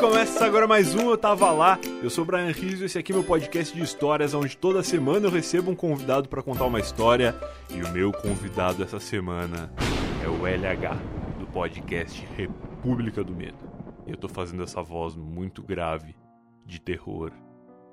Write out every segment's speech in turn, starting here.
começa agora mais um Eu Tava Lá. Eu sou o Brian Rizzo e esse aqui é meu podcast de histórias, onde toda semana eu recebo um convidado para contar uma história. E o meu convidado essa semana é o LH, do podcast República do Medo. Eu tô fazendo essa voz muito grave, de terror,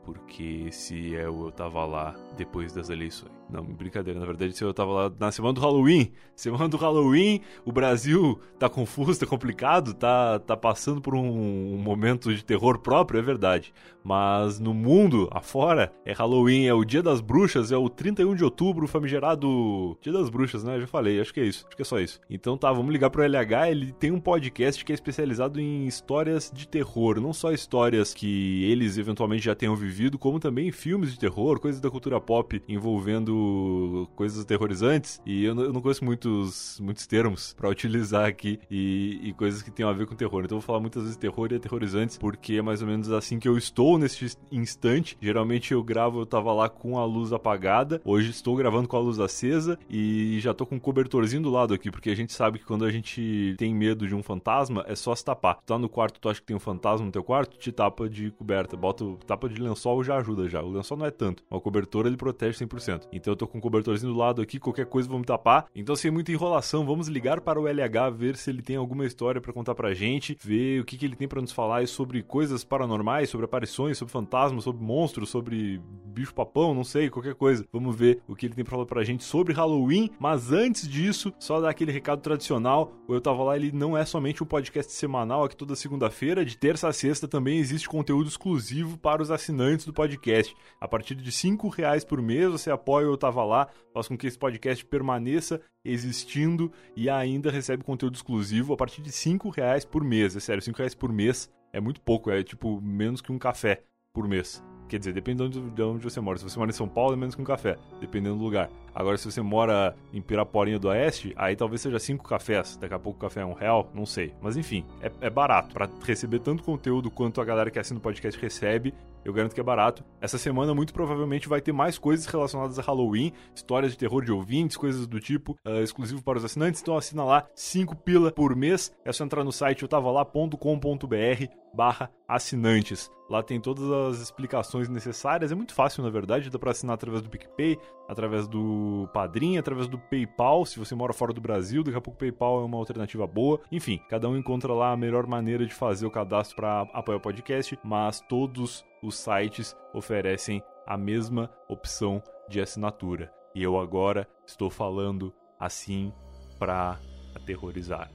porque esse é o Eu Tava Lá depois das eleições. Não, brincadeira, na verdade eu tava lá na semana do Halloween. Semana do Halloween, o Brasil tá confuso, tá complicado, tá, tá passando por um, um momento de terror próprio, é verdade. Mas no mundo, afora, é Halloween, é o Dia das Bruxas, é o 31 de outubro, famigerado Dia das Bruxas, né? Já falei, acho que é isso, acho que é só isso. Então tá, vamos ligar pro LH, ele tem um podcast que é especializado em histórias de terror, não só histórias que eles eventualmente já tenham vivido, como também filmes de terror, coisas da cultura pop envolvendo coisas aterrorizantes e eu não, eu não conheço muitos, muitos termos para utilizar aqui e, e, coisas que tenham a ver com terror. Então eu vou falar muitas vezes terror e aterrorizantes porque é mais ou menos assim que eu estou neste instante. Geralmente eu gravo, eu tava lá com a luz apagada. Hoje estou gravando com a luz acesa e já tô com um cobertorzinho do lado aqui porque a gente sabe que quando a gente tem medo de um fantasma é só se tapar. Tu tá no quarto, tu acha que tem um fantasma no teu quarto, te tapa de coberta, bota tapa de lençol já ajuda já. O lençol não é tanto, mas o cobertor ele protege 100%. Então eu tô com um cobertorzinho do lado aqui, qualquer coisa vou me tapar. Então, sem muita enrolação, vamos ligar para o LH, ver se ele tem alguma história para contar pra gente, ver o que, que ele tem para nos falar sobre coisas paranormais, sobre aparições, sobre fantasmas, sobre monstros, sobre bicho-papão, não sei, qualquer coisa. Vamos ver o que ele tem pra falar pra gente sobre Halloween. Mas antes disso, só dar aquele recado tradicional: o Eu Tava Lá, ele não é somente um podcast semanal aqui toda segunda-feira, de terça a sexta também existe conteúdo exclusivo para os assinantes do podcast. A partir de 5 reais por mês, você apoia eu tava lá, faz com que esse podcast permaneça existindo e ainda recebe conteúdo exclusivo a partir de 5 reais por mês. É sério, 5 reais por mês é muito pouco, é tipo menos que um café por mês. Quer dizer, dependendo de onde você mora. Se você mora em São Paulo, é menos que um café, dependendo do lugar. Agora, se você mora em Piraporinha do Oeste, aí talvez seja cinco cafés. Daqui a pouco o café é um real, não sei. Mas enfim, é, é barato. para receber tanto conteúdo quanto a galera que assina o podcast recebe, eu garanto que é barato. Essa semana, muito provavelmente, vai ter mais coisas relacionadas a Halloween, histórias de terror de ouvintes, coisas do tipo, uh, exclusivo para os assinantes. Então assina lá, 5 pila por mês. É só entrar no site lá.com.br barra assinantes. Lá tem todas as explicações necessárias. É muito fácil, na verdade. Dá para assinar através do PicPay, através do Padrim, através do PayPal. Se você mora fora do Brasil, daqui a pouco o PayPal é uma alternativa boa. Enfim, cada um encontra lá a melhor maneira de fazer o cadastro para apoiar o podcast. Mas todos os sites oferecem a mesma opção de assinatura. E eu agora estou falando assim para aterrorizar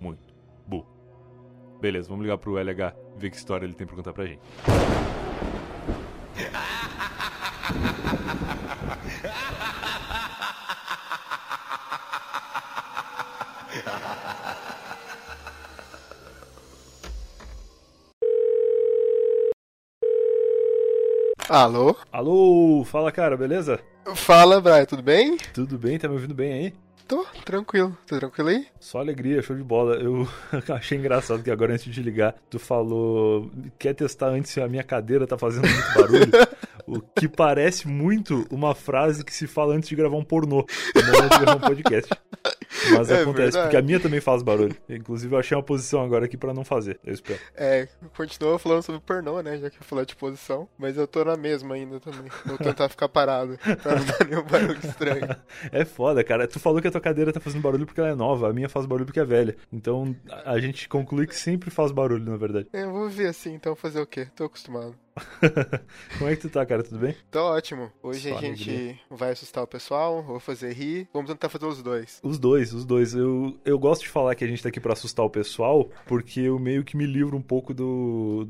muito. Beleza, vamos ligar pro LH ver que história ele tem pra contar pra gente. Alô? Alô, fala cara, beleza? Fala, Brian, tudo bem? Tudo bem, tá me ouvindo bem aí? Tô, tranquilo. Tá tranquilo aí? Só alegria, show de bola. Eu achei engraçado que agora antes de ligar, tu falou. Quer testar antes se a minha cadeira tá fazendo muito barulho? o que parece muito uma frase que se fala antes de gravar um pornô, não antes de gravar um podcast. Mas é acontece, verdade. porque a minha também faz barulho. Inclusive, eu achei uma posição agora aqui pra não fazer. Eu espero. É, continua falando sobre pornô, né? Já que eu falei de posição. Mas eu tô na mesma ainda também. Vou tentar ficar parado pra não dar nenhum barulho estranho. É foda, cara. Tu falou que a tua cadeira tá fazendo barulho porque ela é nova. A minha faz barulho porque é velha. Então, a gente conclui que sempre faz barulho, na verdade. É, eu vou ver assim, então fazer o quê? Tô acostumado. Como é que tu tá, cara? Tudo bem? Tô ótimo. Hoje Só a gente alegria. vai assustar o pessoal, vou fazer rir. Vamos tentar fazer os dois. Os dois, os dois. Eu, eu gosto de falar que a gente tá aqui pra assustar o pessoal, porque eu meio que me livro um pouco do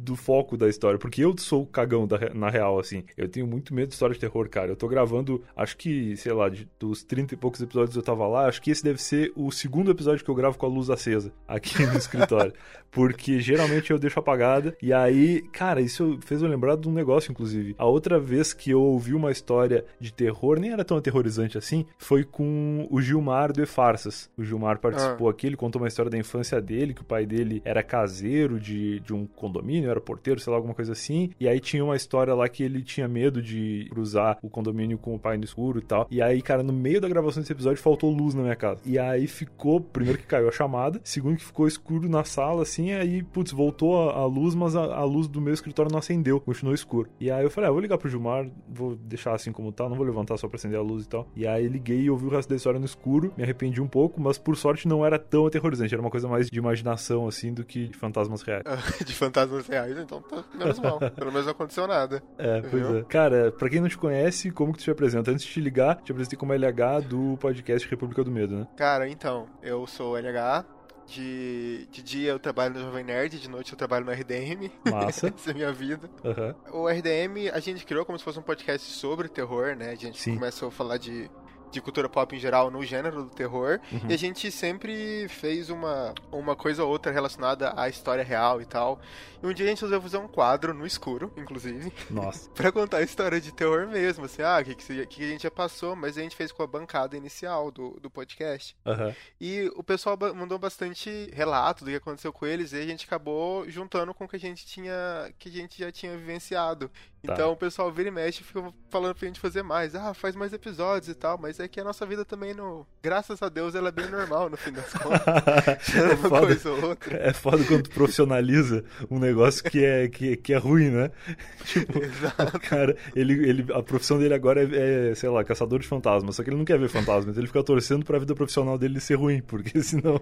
do foco da história, porque eu sou o cagão da, na real, assim. Eu tenho muito medo de história de terror, cara. Eu tô gravando, acho que, sei lá, de, dos 30 e poucos episódios eu tava lá, acho que esse deve ser o segundo episódio que eu gravo com a luz acesa aqui no escritório. Porque geralmente eu deixo apagada. E aí, cara, isso fez eu lembrar de um negócio, inclusive. A outra vez que eu ouvi uma história de terror, nem era tão aterrorizante assim, foi com o Gilmar do E Farsas. O Gilmar participou ah. aqui, ele contou uma história da infância dele, que o pai dele era caseiro de, de um condomínio, era porteiro, sei lá, alguma coisa assim. E aí tinha uma história lá que ele tinha medo de cruzar o condomínio com o pai no escuro e tal. E aí, cara, no meio da gravação desse episódio faltou luz na minha casa. E aí ficou, primeiro que caiu a chamada, segundo que ficou escuro na sala, assim, aí, putz, voltou a, a luz, mas a, a, luz do meu escritório não acendeu, continuou escuro. E aí eu falei, ah, vou ligar pro Gilmar, vou deixar assim como tá, não vou levantar só pra acender a luz e tal. E aí liguei e ouvi o resto da história no escuro, me arrependi um pouco, mas por sorte não era tão aterrorizante, era uma coisa mais de imaginação, assim, do que de fantasmas reais. de fantasmas reais, então tá menos mal. Pelo menos não aconteceu nada. É, pois viu? é. Cara, pra quem não te conhece, como que tu te apresenta? Antes de te ligar, te apresentei como LH do podcast República do Medo, né? Cara, então, eu sou LH, de, de dia eu trabalho no Jovem Nerd, de noite eu trabalho no RDM. Massa. Essa é a minha vida. Uhum. O RDM a gente criou como se fosse um podcast sobre terror, né? A gente Sim. começou a falar de de cultura pop em geral no gênero do terror. Uhum. E a gente sempre fez uma, uma coisa ou outra relacionada à história real e tal. E um dia a gente resolveu fazer um quadro no escuro, inclusive. Nossa. pra contar a história de terror mesmo. Assim, ah, o que, que, que, a gente já passou, mas a gente fez com a bancada inicial do, do podcast. Uhum. E o pessoal mandou bastante relato do que aconteceu com eles e a gente acabou juntando com o que a gente tinha. que a gente já tinha vivenciado. Tá. Então o pessoal vira e mexe e fica falando pra gente fazer mais. Ah, faz mais episódios e tal, mas é que a nossa vida também não. Graças a Deus ela é bem normal no fim das contas. é, uma foda, coisa ou outra. é foda quando tu profissionaliza um negócio que é, que, que é ruim, né? Tipo, Exato. cara, ele, ele, a profissão dele agora é, é, sei lá, caçador de fantasmas. Só que ele não quer ver fantasmas, ele fica torcendo pra vida profissional dele ser ruim, porque senão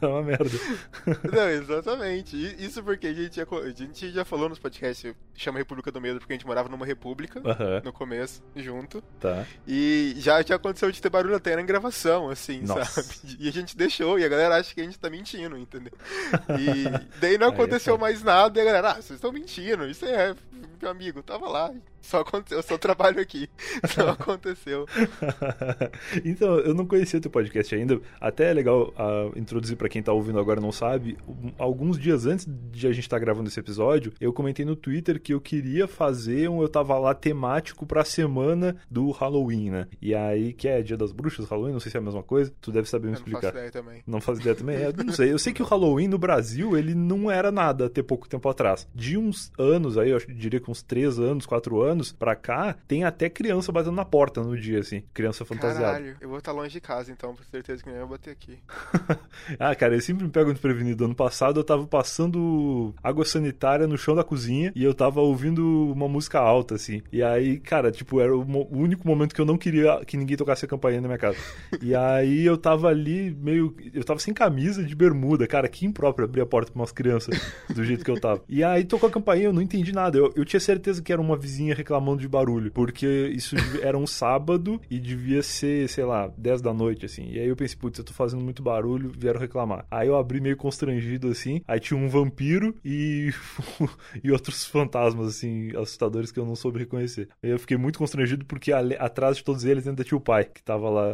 dá uma merda. Não, exatamente. Isso porque a gente, já, a gente já falou nos podcasts, chama República do Medo, porque a gente morava numa república uhum. no começo, junto. Tá. E já, já aconteceu de ter barulho até em gravação, assim, Nossa. sabe? E a gente deixou, e a galera acha que a gente tá mentindo, entendeu? E daí não aconteceu mais nada, e a galera, ah, vocês estão mentindo, isso é, meu amigo, tava lá, só aconteceu, eu só trabalho aqui. Só aconteceu. então, eu não conhecia teu podcast ainda. Até é legal uh, introduzir para quem tá ouvindo agora não sabe. Alguns dias antes de a gente estar tá gravando esse episódio, eu comentei no Twitter que eu queria fazer um eu tava lá temático pra semana do Halloween, né? E aí, que é Dia das Bruxas, Halloween, não sei se é a mesma coisa. Tu deve saber me explicar. Não faço ideia também. Não faz ideia também? É, não sei. Eu sei que o Halloween no Brasil, ele não era nada até pouco tempo atrás. De uns anos aí, eu diria que uns 3 anos, 4 anos anos pra cá, tem até criança batendo na porta no dia, assim. Criança fantasiada. Caralho, eu vou estar longe de casa, então, por certeza que eu vou bater aqui. ah, cara, eu sempre me pego desprevenido. Ano passado eu tava passando água sanitária no chão da cozinha e eu tava ouvindo uma música alta, assim. E aí, cara, tipo, era o único momento que eu não queria que ninguém tocasse a campainha na minha casa. e aí eu tava ali meio. Eu tava sem camisa de bermuda, cara, que impróprio abrir a porta pra umas crianças do jeito que eu tava. E aí tocou a campainha, eu não entendi nada. Eu, eu tinha certeza que era uma vizinha reclamando de barulho, porque isso era um sábado e devia ser, sei lá, 10 da noite, assim. E aí eu pensei, putz, eu tô fazendo muito barulho, vieram reclamar. Aí eu abri meio constrangido, assim, aí tinha um vampiro e, e outros fantasmas, assim, assustadores que eu não soube reconhecer. Aí eu fiquei muito constrangido porque atrás de todos eles ainda tinha o pai, que tava lá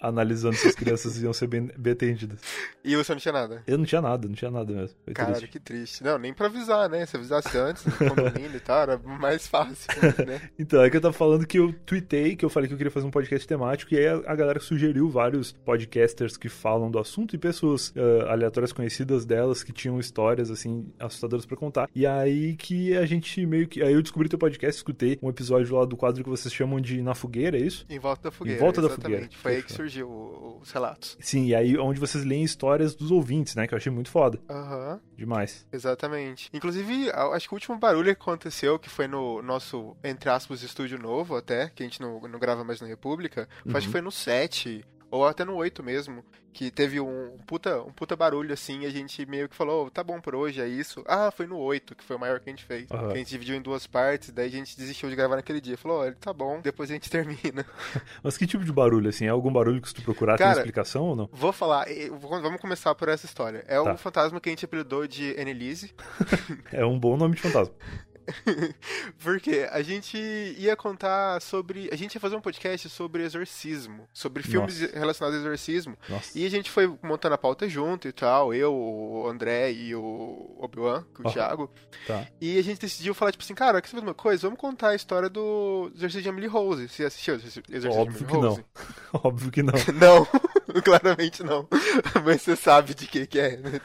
analisando se as crianças iam ser bem, bem atendidas. E você não tinha nada? Eu não tinha nada, não tinha nada mesmo. Foi Cara, triste. que triste. Não, nem pra avisar, né? Se avisasse antes, condomínio e tal, era mais fácil, né? então, é que eu tava falando que eu tweetei, que eu falei que eu queria fazer um podcast temático, e aí a, a galera sugeriu vários podcasters que falam do assunto e pessoas uh, aleatórias conhecidas delas que tinham histórias, assim, assustadoras para contar. E aí que a gente meio que... Aí eu descobri teu podcast, escutei um episódio lá do quadro que vocês chamam de Na Fogueira, é isso? Em Volta da Fogueira, Em Volta exatamente. da Fogueira. Foi aí que surgiu surgiu os relatos. Sim, e aí onde vocês leem histórias dos ouvintes, né? Que eu achei muito foda. Aham. Uhum. Demais. Exatamente. Inclusive, acho que o último barulho que aconteceu, que foi no nosso, entre aspas, estúdio novo até, que a gente não, não grava mais na República, uhum. acho que foi no 7, ou até no 8 mesmo, que teve um puta, um puta barulho assim, e a gente meio que falou, oh, tá bom por hoje, é isso. Ah, foi no 8, que foi o maior que a gente fez. Uhum. Que a gente dividiu em duas partes, daí a gente desistiu de gravar naquele dia. Falou, oh, tá bom, depois a gente termina. Mas que tipo de barulho, assim? É algum barulho que se tu procurar Cara, tem explicação ou não? Vou falar, vamos começar por essa história. É tá. um fantasma que a gente apelidou de Annelise. é um bom nome de fantasma. Porque a gente ia contar sobre. A gente ia fazer um podcast sobre exorcismo. Sobre filmes Nossa. relacionados a exorcismo. Nossa. E a gente foi montando a pauta junto e tal. Eu, o André e o Obi-Wan, o Oh. Thiago. Tá. E a gente decidiu falar, tipo assim, cara, quer saber de uma coisa? Vamos contar a história do Exorcismo de Emily Rose. Você assistiu o Exorcismo de Óbvio Emily que não. Rose? Óbvio que não. Não. claramente não. Mas você sabe de que, que é, né?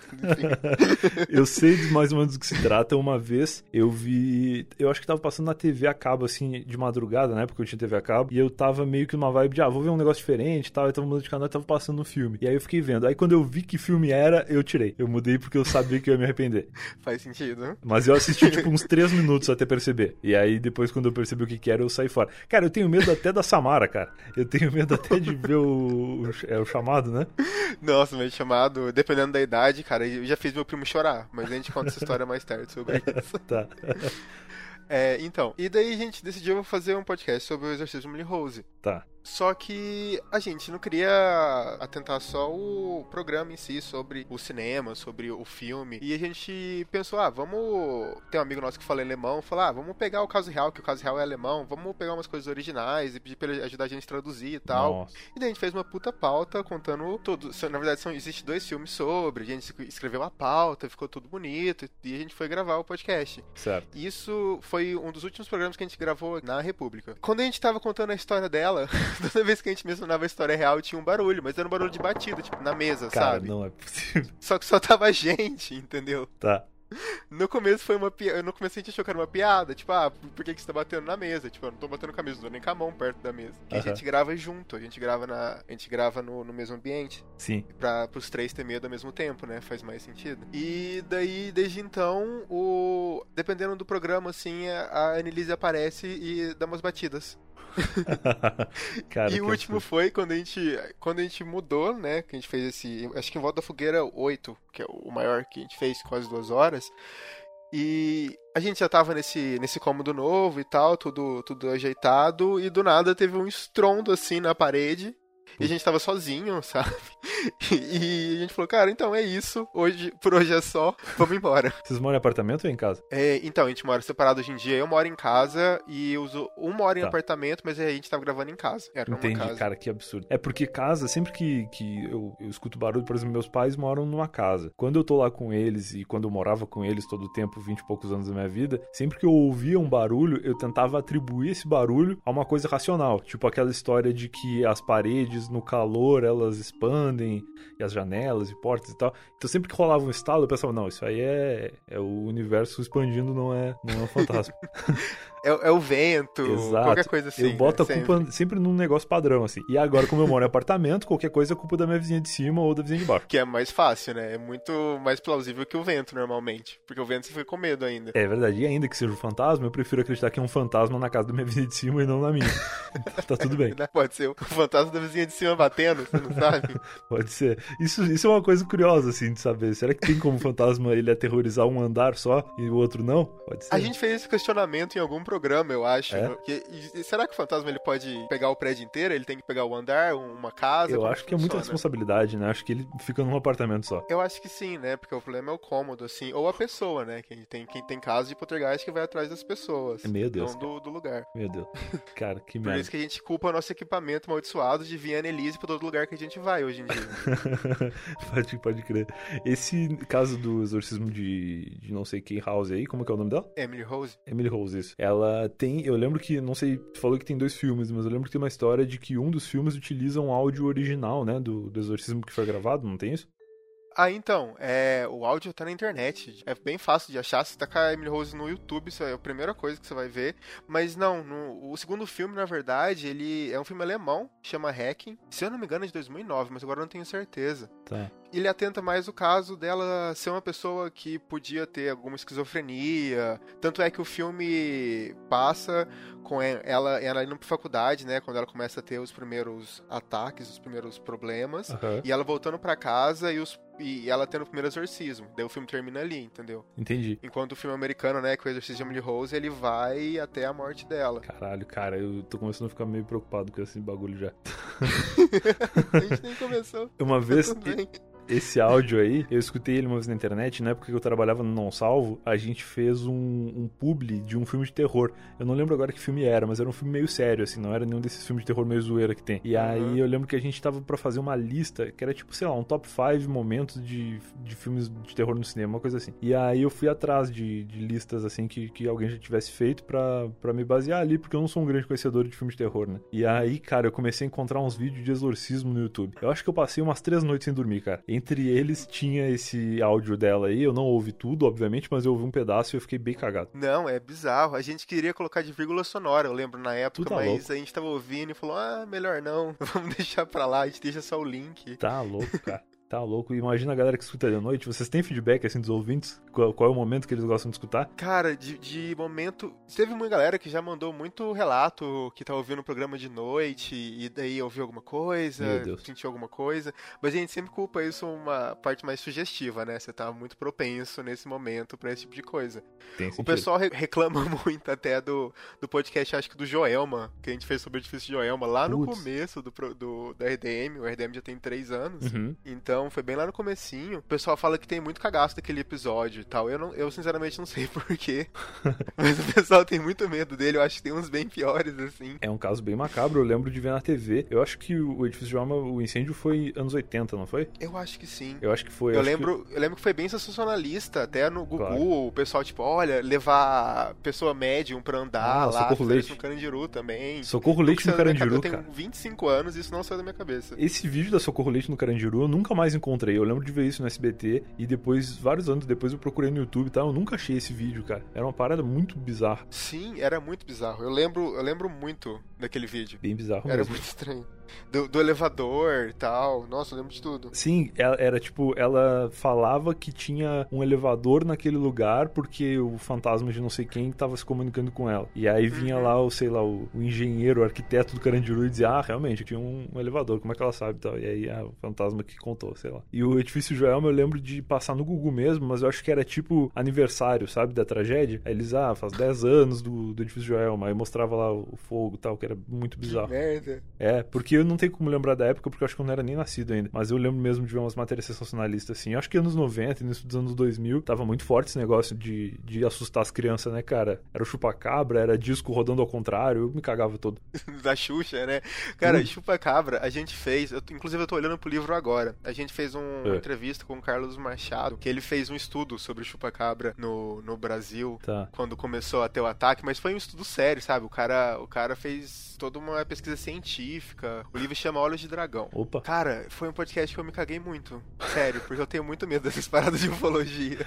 eu sei mais ou menos do que se trata. Uma vez eu vi. Eu acho que tava passando na TV a cabo, assim, de madrugada, né? Porque eu tinha TV a cabo. E eu tava meio que numa vibe de, ah, vou ver um negócio diferente e tal. Eu tava mudando de canal e tava passando um filme. E aí eu fiquei vendo. Aí quando eu vi que filme era, eu tirei. Eu mudei porque eu sabia que eu ia me arrepender. Faz sentido. Mas eu assisti, tipo, uns 3 minutos até perceber. E aí depois, quando eu percebi o que, que era, eu saí fora. Cara, eu tenho medo até da Samara, cara. Eu tenho medo até de ver o. É o chamado, né? Nossa, mas chamado, dependendo da idade, cara, eu já fiz meu primo chorar. Mas a gente conta essa história mais tarde sobre isso. tá. É, então, e daí a gente decidiu fazer um podcast sobre o exorcismo de Rose. Tá. Só que a gente não queria atentar só o programa em si, sobre o cinema, sobre o filme. E a gente pensou, ah, vamos. Tem um amigo nosso que fala alemão, falar, ah, vamos pegar o caso real, que o caso real é alemão, vamos pegar umas coisas originais e pedir pra ele ajudar a gente a traduzir e tal. Nossa. E daí a gente fez uma puta pauta contando tudo. Na verdade, são, existe dois filmes sobre, a gente escreveu uma pauta, ficou tudo bonito, e a gente foi gravar o podcast. Certo. Isso foi um dos últimos programas que a gente gravou na República. Quando a gente tava contando a história dela, toda vez que a gente mencionava a história real tinha um barulho, mas era um barulho de batida, tipo, na mesa, Cara, sabe? não é possível. Só que só tava gente, entendeu? Tá. No começo foi uma piada. No começo a gente achou que era uma piada. Tipo, ah, por que, que você tá batendo na mesa? Tipo, eu não tô batendo com a mesa, não tô nem com a mão perto da mesa. E a gente grava junto, a gente grava na. A gente grava no, no mesmo ambiente. Sim. Pra, pros três ter medo ao mesmo tempo, né? Faz mais sentido. E daí, desde então, o. Dependendo do programa, assim, a a Annelise aparece e dá umas batidas. Cara, e o último absurdo. foi quando a gente quando a gente mudou, né? Que a gente fez esse. Acho que em volta da fogueira 8, que é o maior que a gente fez, quase duas horas. E a gente já tava nesse, nesse cômodo novo e tal, tudo, tudo ajeitado, e do nada teve um estrondo assim na parede. E a gente tava sozinho, sabe? E a gente falou, cara, então é isso. Hoje, por hoje é só, vamos embora. Vocês moram em apartamento ou em casa? É, então, a gente mora separado hoje em dia. Eu moro em casa e uso um mora em Tá. apartamento, mas a gente tava gravando em casa. Era Entendi, casa. cara, que absurdo. É porque casa, sempre que, que eu, eu escuto barulho, por exemplo, meus pais moram numa casa. Quando eu tô lá com eles e quando eu morava com eles todo o tempo, 20 e poucos anos da minha vida, sempre que eu ouvia um barulho, eu tentava atribuir esse barulho a uma coisa racional. Tipo aquela história de que as paredes, no calor, elas expandem, e as janelas e portas e tal. Então sempre que rolava um estalo, eu pensava, não, isso aí é, é o universo expandindo, não é, não é um fantasma. É, é o vento, Exato. qualquer coisa assim. eu boto né? a culpa sempre. num negócio padrão, assim. E agora, como eu moro em apartamento, qualquer coisa é culpa da minha vizinha de cima ou da vizinha de baixo. Que é mais fácil, né? É muito mais plausível que o vento, normalmente. Porque o vento você fica com medo ainda. É verdade, e ainda que seja um fantasma, eu prefiro acreditar que é um fantasma na casa da minha vizinha de cima e não na minha. Tá tudo bem, Pode ser o fantasma da vizinha de cima batendo, você não sabe? pode ser. Isso, isso é uma coisa curiosa, assim, de saber. Será que tem como fantasma ele aterrorizar um andar só e o outro não? Pode ser. A gente fez esse questionamento em algum programa, eu acho. É? que- e- e será que o fantasma ele pode pegar o prédio inteiro? Ele tem que pegar o andar, uma casa? Eu acho que é muita responsabilidade, né? Acho que ele fica num apartamento só. Eu acho que sim, né? Porque o problema é o cômodo, assim. Ou a pessoa, né? Quem tem, quem tem caso de poltergeist que vai atrás das pessoas. Meu Deus, Não do, do lugar. Meu Deus. Cara, que Por merda. isso que a gente culpa nosso equipamento amaldiçoado de vir Annelise pra todo lugar que a gente vai hoje em dia. pode, pode crer. Esse caso do exorcismo de, de não sei quem House aí, como que é o nome dela? Emily Rose. Emily Rose, isso. Ela tem. Eu lembro que, não sei, tu falou que tem dois filmes, mas eu lembro que tem uma história de que um dos filmes utiliza um áudio original, né? Do, do exorcismo que foi gravado, não tem isso? Ah, então, é, o áudio tá na internet. É bem fácil de achar. Se tacar a Emily Rose no YouTube, isso é a primeira coisa que você vai ver. Mas não, no- o segundo filme, na verdade, ele é um filme alemão, chama Hacking. Se eu não me engano, é de 2009, mas agora eu não tenho certeza. Tá. Ele atenta mais o caso dela ser uma pessoa que podia ter alguma esquizofrenia. Tanto é que o filme passa com ela, ela indo pra faculdade, né? Quando ela começa a ter os primeiros ataques, os primeiros problemas. Aham. E ela voltando pra casa e, os, e ela tendo o primeiro exorcismo. Daí o filme termina ali, entendeu? Entendi. Enquanto o filme americano, né, que o exorcismo de Emily Rose, ele vai até a morte dela. Caralho, cara, eu tô começando a ficar meio preocupado com esse bagulho já. a gente nem começou. Uma vez. Esse áudio aí, eu escutei ele uma vez na internet, na época que eu trabalhava no Não Salvo, a gente fez um, um publi de um filme de terror. Eu não lembro agora que filme era, mas era um filme meio sério, assim, não era nenhum desses filmes de terror meio zoeira que tem. E uhum. aí eu lembro que a gente tava para fazer uma lista, que era tipo, sei lá, um top 5 momentos de, de filmes de terror no cinema, uma coisa assim. E aí eu fui atrás de, de listas, assim, que, que alguém já tivesse feito para me basear ali, porque eu não sou um grande conhecedor de filmes de terror, né? E aí, cara, eu comecei a encontrar uns vídeos de exorcismo no YouTube. Eu acho que eu passei umas três noites sem dormir, cara. Entre eles tinha esse áudio dela aí, eu não ouvi tudo, obviamente, mas eu ouvi um pedaço e eu fiquei bem cagado. Não, é bizarro. A gente queria colocar de vírgula sonora, eu lembro na época, tá mas louco. a gente tava ouvindo e falou: ah, melhor não, vamos deixar pra lá, a gente deixa só o link. Tá louco, cara. Tá louco. Imagina a galera que escuta de noite. Vocês têm feedback assim dos ouvintes? Qual, qual é o momento que eles gostam de escutar? Cara, de, de momento. Teve uma galera que já mandou muito relato que tá ouvindo o programa de noite e daí ouviu alguma coisa, sentiu alguma coisa. Mas a gente sempre culpa isso uma parte mais sugestiva, né? Você tá muito propenso nesse momento pra esse tipo de coisa. o pessoal re reclama muito até do, do podcast, acho que do Joelma, que a gente fez sobre o edifício de Joelma, lá no começo do, do, da RDM. O RDM já tem três anos. Uhum. Então então, foi bem lá no comecinho. O pessoal fala que tem muito cagaço daquele episódio e tal. Eu, não, eu sinceramente não sei porquê. Mas o pessoal tem muito medo dele. Eu acho que tem uns bem piores, assim. É um caso bem macabro. Eu lembro de ver na TV. Eu acho que o edifício de Alma, o incêndio foi anos 80, não foi? Eu acho que sim. Eu acho que foi. Eu, lembro, que... eu lembro que foi bem sensacionalista. Até no Google, claro. o pessoal, tipo, olha, levar pessoa médium pra andar ah, lá. Socorro Leite. no Carandiru também. Socorro Leite no Carandiru, cara. Eu tenho 25 anos e isso não saiu da minha cabeça. Esse vídeo da Socorro Leite no Carandiru eu nunca mais encontrei. Eu lembro de ver isso no SBT e depois, vários anos depois, eu procurei no YouTube e tal. Eu nunca achei esse vídeo, cara. Era uma parada muito bizarra. Sim, era muito bizarro. Eu lembro, eu lembro muito daquele vídeo. Bem bizarro Era mesmo. muito estranho do, do, elevador e tal. Nossa, eu lembro de tudo. Sim, ela, era tipo, ela falava que tinha um elevador naquele lugar porque o fantasma de não sei quem estava se comunicando com ela. E aí vinha uhum. lá o, sei lá, o, o, engenheiro, o arquiteto do Carandiru e dizia: Ah, realmente, tinha um, um, elevador, como é que ela sabe e tal. E aí ah, o fantasma que contou, sei lá. E o edifício Joelma eu lembro de passar no Google mesmo, mas eu acho que era tipo aniversário, sabe, da tragédia. Aí eles, ah, faz 10 anos do, do edifício Joelma. Aí mostrava lá o, o fogo e tal, que era muito bizarro. Que merda. É, porque eu não tenho como lembrar da época, porque eu acho que eu não era nem nascido ainda. Mas eu lembro mesmo de ver umas matérias sensacionalistas assim. Eu acho que anos 90, início dos anos 2000, tava muito forte esse negócio de, de assustar as crianças, né, cara? Era o chupa-cabra, era disco rodando ao contrário, eu me cagava todo. da Xuxa, né? Cara, hum. chupa-cabra, a gente fez, eu, inclusive eu tô olhando pro livro agora. A gente fez um, é. uma entrevista com o Carlos Machado, que ele fez um estudo sobre chupa-cabra no, no Brasil, tá. quando começou a ter o ataque, mas foi um estudo sério, sabe? O cara, o cara fez toda uma pesquisa científica. O livro chama Olhos de Dragão. Opa. Cara, foi um podcast que eu me caguei muito. Sério, porque eu tenho muito medo dessas paradas de ufologia.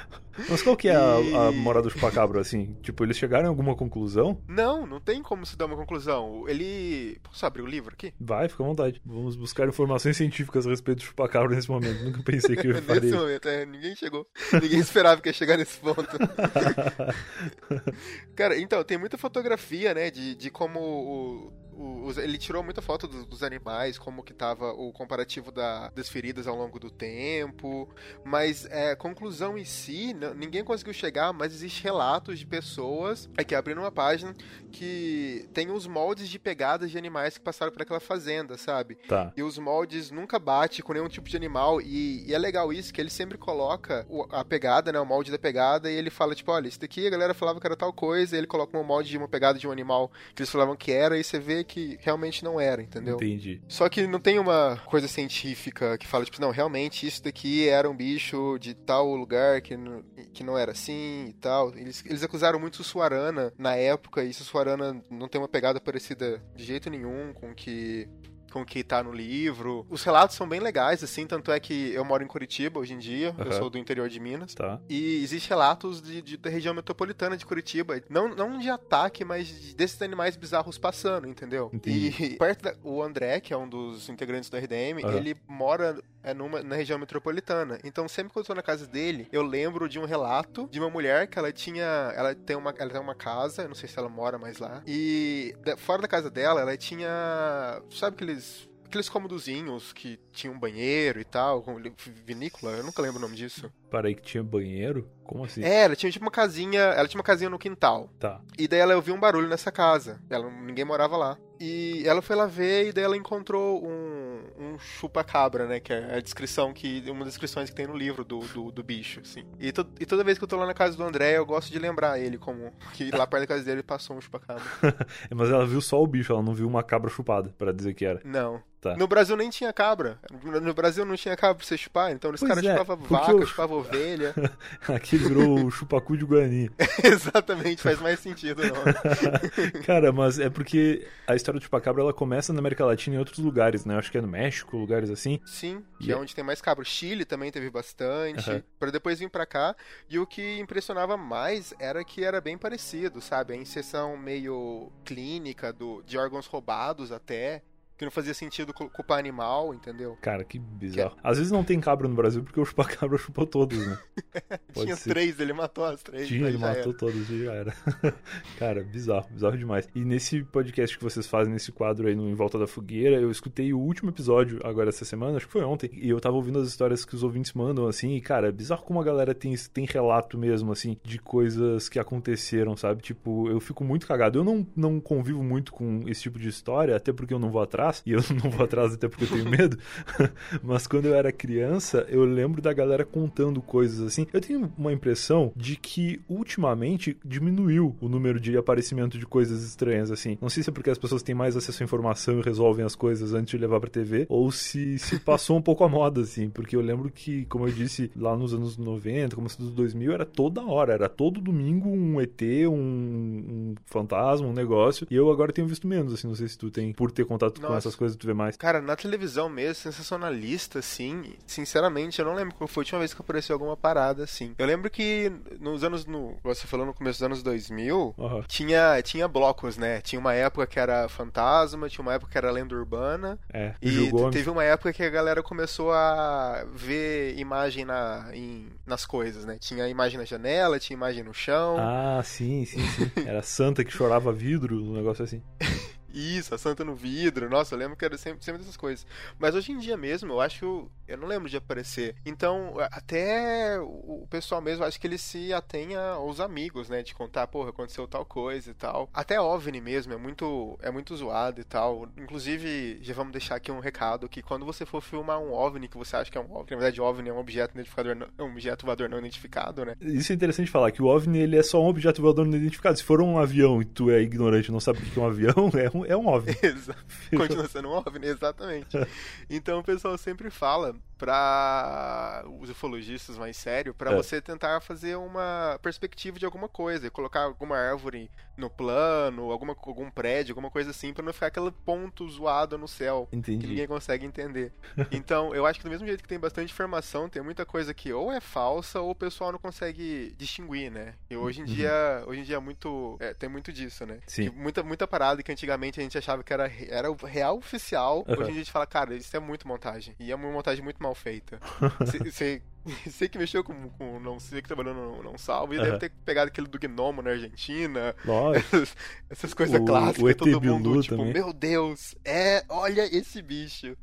Mas qual que é e... a, a morada do chupacabra, assim? Tipo, eles chegaram a alguma conclusão? Não, não tem como se dar uma conclusão. Ele. Posso abrir o livro aqui? Vai, fica à vontade. Vamos buscar informações científicas a respeito do chupacabra nesse momento. Nunca pensei que eu faria. nesse momento, é, ninguém chegou. Ninguém esperava que ia chegar nesse ponto. Cara, então, tem muita fotografia, né, de, de como o o, ele tirou muita foto dos, dos, animais, como que tava o comparativo da, das feridas ao longo do tempo, mas é, conclusão em si, ninguém conseguiu chegar, mas existe relatos de pessoas aqui abrindo uma página que tem os moldes de pegadas de animais que passaram por aquela fazenda, sabe? Tá. E os moldes nunca bate com nenhum tipo de animal e, e é legal isso que ele sempre coloca a pegada, né, o molde da pegada e ele fala tipo, olha, isso daqui a galera falava que era tal coisa, e ele coloca um molde de uma pegada de um animal que eles falavam que era e você vê que realmente não era, entendeu? Entendi. Só que não tem uma coisa científica que fala, tipo, não, realmente isso daqui era um bicho de tal lugar que não, que não era assim e tal. Eles, eles acusaram muito Sussuarana na época, e Sussuarana não tem uma pegada parecida de jeito nenhum com que com o que tá no livro. Os relatos são bem legais, assim, tanto é que eu moro em Curitiba hoje em dia, uhum. eu sou do interior de Minas. Tá. E existem relatos de, de, da região metropolitana de Curitiba. Não, não de ataque, mas desses animais bizarros passando, entendeu? Entendi. E perto da, o André, que é um dos integrantes do RDM, uhum. ele mora é numa, na região metropolitana. Então, sempre que eu tô na casa dele, eu lembro de um relato de uma mulher que ela tinha. Ela tem uma, ela tem uma casa, eu não sei se ela mora mais lá. E fora da casa dela, ela tinha. Sabe aqueles aqueles cômodozinhos que tinham um banheiro e tal, com vinícola, eu nunca lembro o nome disso. Para aí que tinha banheiro? Como assim? É, ela tinha tipo uma casinha, ela tinha uma casinha no quintal. Tá. E daí ela ouviu um barulho nessa casa. Ela ninguém morava lá. E ela foi lá ver e daí ela encontrou um, um chupa-cabra, né? Que é a descrição que. Uma das descrições que tem no livro do, do, do bicho, assim. E, to, e, toda vez que eu tô lá na casa do André, eu gosto de lembrar ele como. Que lá perto da casa dele passou um chupa-cabra. Mas ela viu só o bicho, ela não viu uma cabra chupada, para dizer que era. Não. Tá. No Brasil nem tinha cabra. No Brasil não tinha cabra pra você chupar, então os caras é, chupavam vaca, eu... chupavam ovelha. Aqui virou o chupacu de Guarani. Exatamente, faz mais sentido não. Cara, mas é porque a história do chupacabra ela começa na América Latina e em outros lugares, né? Acho que é no México, lugares assim. Sim, que e é onde tem mais cabra. Chile também teve bastante, uhum. para depois vir para cá. E o que impressionava mais era que era bem parecido, sabe? A inserção meio clínica do, de órgãos roubados até que não fazia sentido culpar animal, entendeu? Cara, que bizarro. Que... Às vezes não tem cabra no Brasil porque o chupacabra chupou todos, né? Tinha ser. três, ele matou as três. Tinha, ele matou era. todos e já era. Cara, bizarro, bizarro demais. E nesse podcast que vocês fazem, nesse quadro aí no Em Volta da Fogueira, eu escutei o último episódio agora essa semana, acho que foi ontem, e eu tava ouvindo as histórias que os ouvintes mandam, assim, e cara, é bizarro como a galera tem, tem relato mesmo, assim, de coisas que aconteceram, sabe? Tipo, eu fico muito cagado. Eu não, não convivo muito com esse tipo de história, até porque eu não vou atrás atrás, e eu não vou atrás até porque eu tenho medo, mas quando eu era criança, eu lembro da galera contando coisas assim. Eu tenho uma impressão de que ultimamente diminuiu o número de aparecimento de coisas estranhas assim. Não sei se é porque as pessoas têm mais acesso à informação e resolvem as coisas antes de levar pra TV, ou se se passou um pouco a moda assim, porque eu lembro que, como eu disse, lá nos anos 90, começo dos 2000, era toda hora, era todo domingo um ET, um, um fantasma, um negócio, e eu agora tenho visto menos, assim, não sei se tu tem, por ter contato com essas coisas tu vê mais. Cara, na televisão mesmo, sensacionalista, assim, sinceramente, eu não lembro qual foi a última vez que apareceu alguma parada assim. Eu lembro que nos anos, no, você falou no começo dos anos 2000, uhum. tinha, tinha blocos, né? Tinha uma época que era fantasma, tinha uma época que era lenda urbana. É, e teve uma época que a galera começou a ver imagem na, em, nas coisas, né? Tinha imagem na janela, tinha imagem no chão. Ah, sim, sim, sim. Era santa que chorava vidro, um negócio assim. Isso, a santa no vidro. Nossa, eu lembro que era sempre, sempre dessas coisas. Mas hoje em dia mesmo, eu acho. Eu não lembro de aparecer. Então, até o pessoal mesmo, acho que ele se atenha aos amigos, né? De contar, porra, aconteceu tal coisa e tal. Até OVNI mesmo, é muito, é muito zoado e tal. Inclusive, já vamos deixar aqui um recado: que quando você for filmar um OVNI que você acha que é um OVNI, na verdade, OVNI é um objeto identificador, é um objeto voador não identificado, né? Isso é interessante falar, que o OVNI ele é só um objeto voador não identificado. Se for um avião e tu é ignorante e não sabe o que é um avião, é um, é um OVNI. Continua sendo um OVNI, exatamente. Então o pessoal sempre fala para os ufologistas mais sério, para é. você tentar fazer uma perspectiva de alguma coisa, colocar alguma árvore no plano, alguma, algum prédio, alguma coisa assim, para não ficar aquele ponto zoado no céu Entendi. que ninguém consegue entender. Então, eu acho que do mesmo jeito que tem bastante informação, tem muita coisa que ou é falsa ou o pessoal não consegue distinguir, né? E hoje em uhum. dia, hoje em dia é muito, é, tem muito disso, né? Sim. Que muita muita parada que antigamente a gente achava que era era real oficial, uhum. hoje em dia a gente fala, cara, isso é muito montagem. E é uma montagem muito mal feita. Você sei que mexeu com, com não sei que trabalhou no Não Salvo e uhum. deve ter pegado aquele do Gnomo na Argentina. Essas, essas coisas clássicas. O ET todo Bilu mundo, tipo, também. meu Deus, é, olha esse bicho.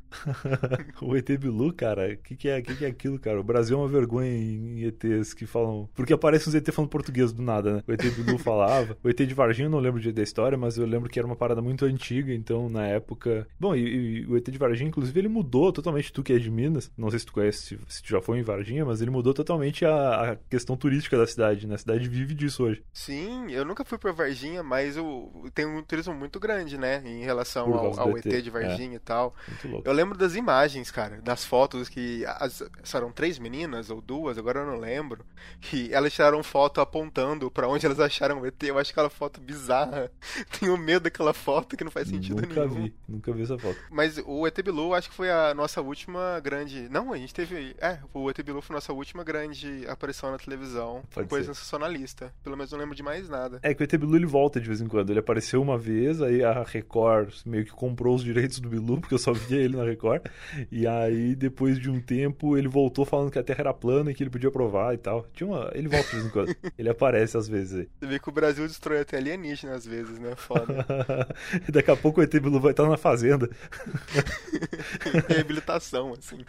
o ET Bilu, cara, o que, que, é, que, que é aquilo, cara? O Brasil é uma vergonha em, ETs que falam. Porque aparece uns ET falando português do nada, né? O ET Bilu falava. O ET de Varginha eu não lembro da história, mas eu lembro que era uma parada muito antiga, então na época. Bom, e, e o ET de Varginha, inclusive, ele mudou totalmente. Tu que é de Minas, não sei se tu conhece, se, se tu já foi em Varginha Varginha, mas ele mudou totalmente a, a, questão turística da cidade, né? A cidade vive disso hoje. Sim, eu nunca fui pra Varginha, mas eu, tem um turismo muito grande, né? Em relação ao, ao ET. de Varginha é. e tal. Eu lembro das imagens, cara, das fotos que. As, eram três meninas ou duas, agora eu não lembro. Que elas tiraram foto apontando para onde elas acharam o ET. Eu acho aquela foto bizarra. Tenho medo daquela foto que não faz sentido nunca nenhum. Nunca vi, nunca vi essa foto. Mas o ET Bilu acho que foi a nossa última grande. Não, a gente teve. É, o ET Bilu foi nossa última grande aparição na televisão. Pode coisa ser. sensacionalista. Pelo menos não lembro de mais nada. É que o ET Bilu ele volta de vez em quando. Ele apareceu uma vez, aí a Record meio que comprou os direitos do Bilu, porque eu só via ele na Record. E aí, depois de um tempo, ele voltou falando que a Terra era plana e que ele podia provar e tal. Tinha uma... Ele volta de vez em quando. ele aparece às vezes aí. Você vê que o Brasil destrói até alienígena às vezes, né? Foda. Daqui a pouco o ET Bilu vai estar na fazenda. Reabilitação, assim.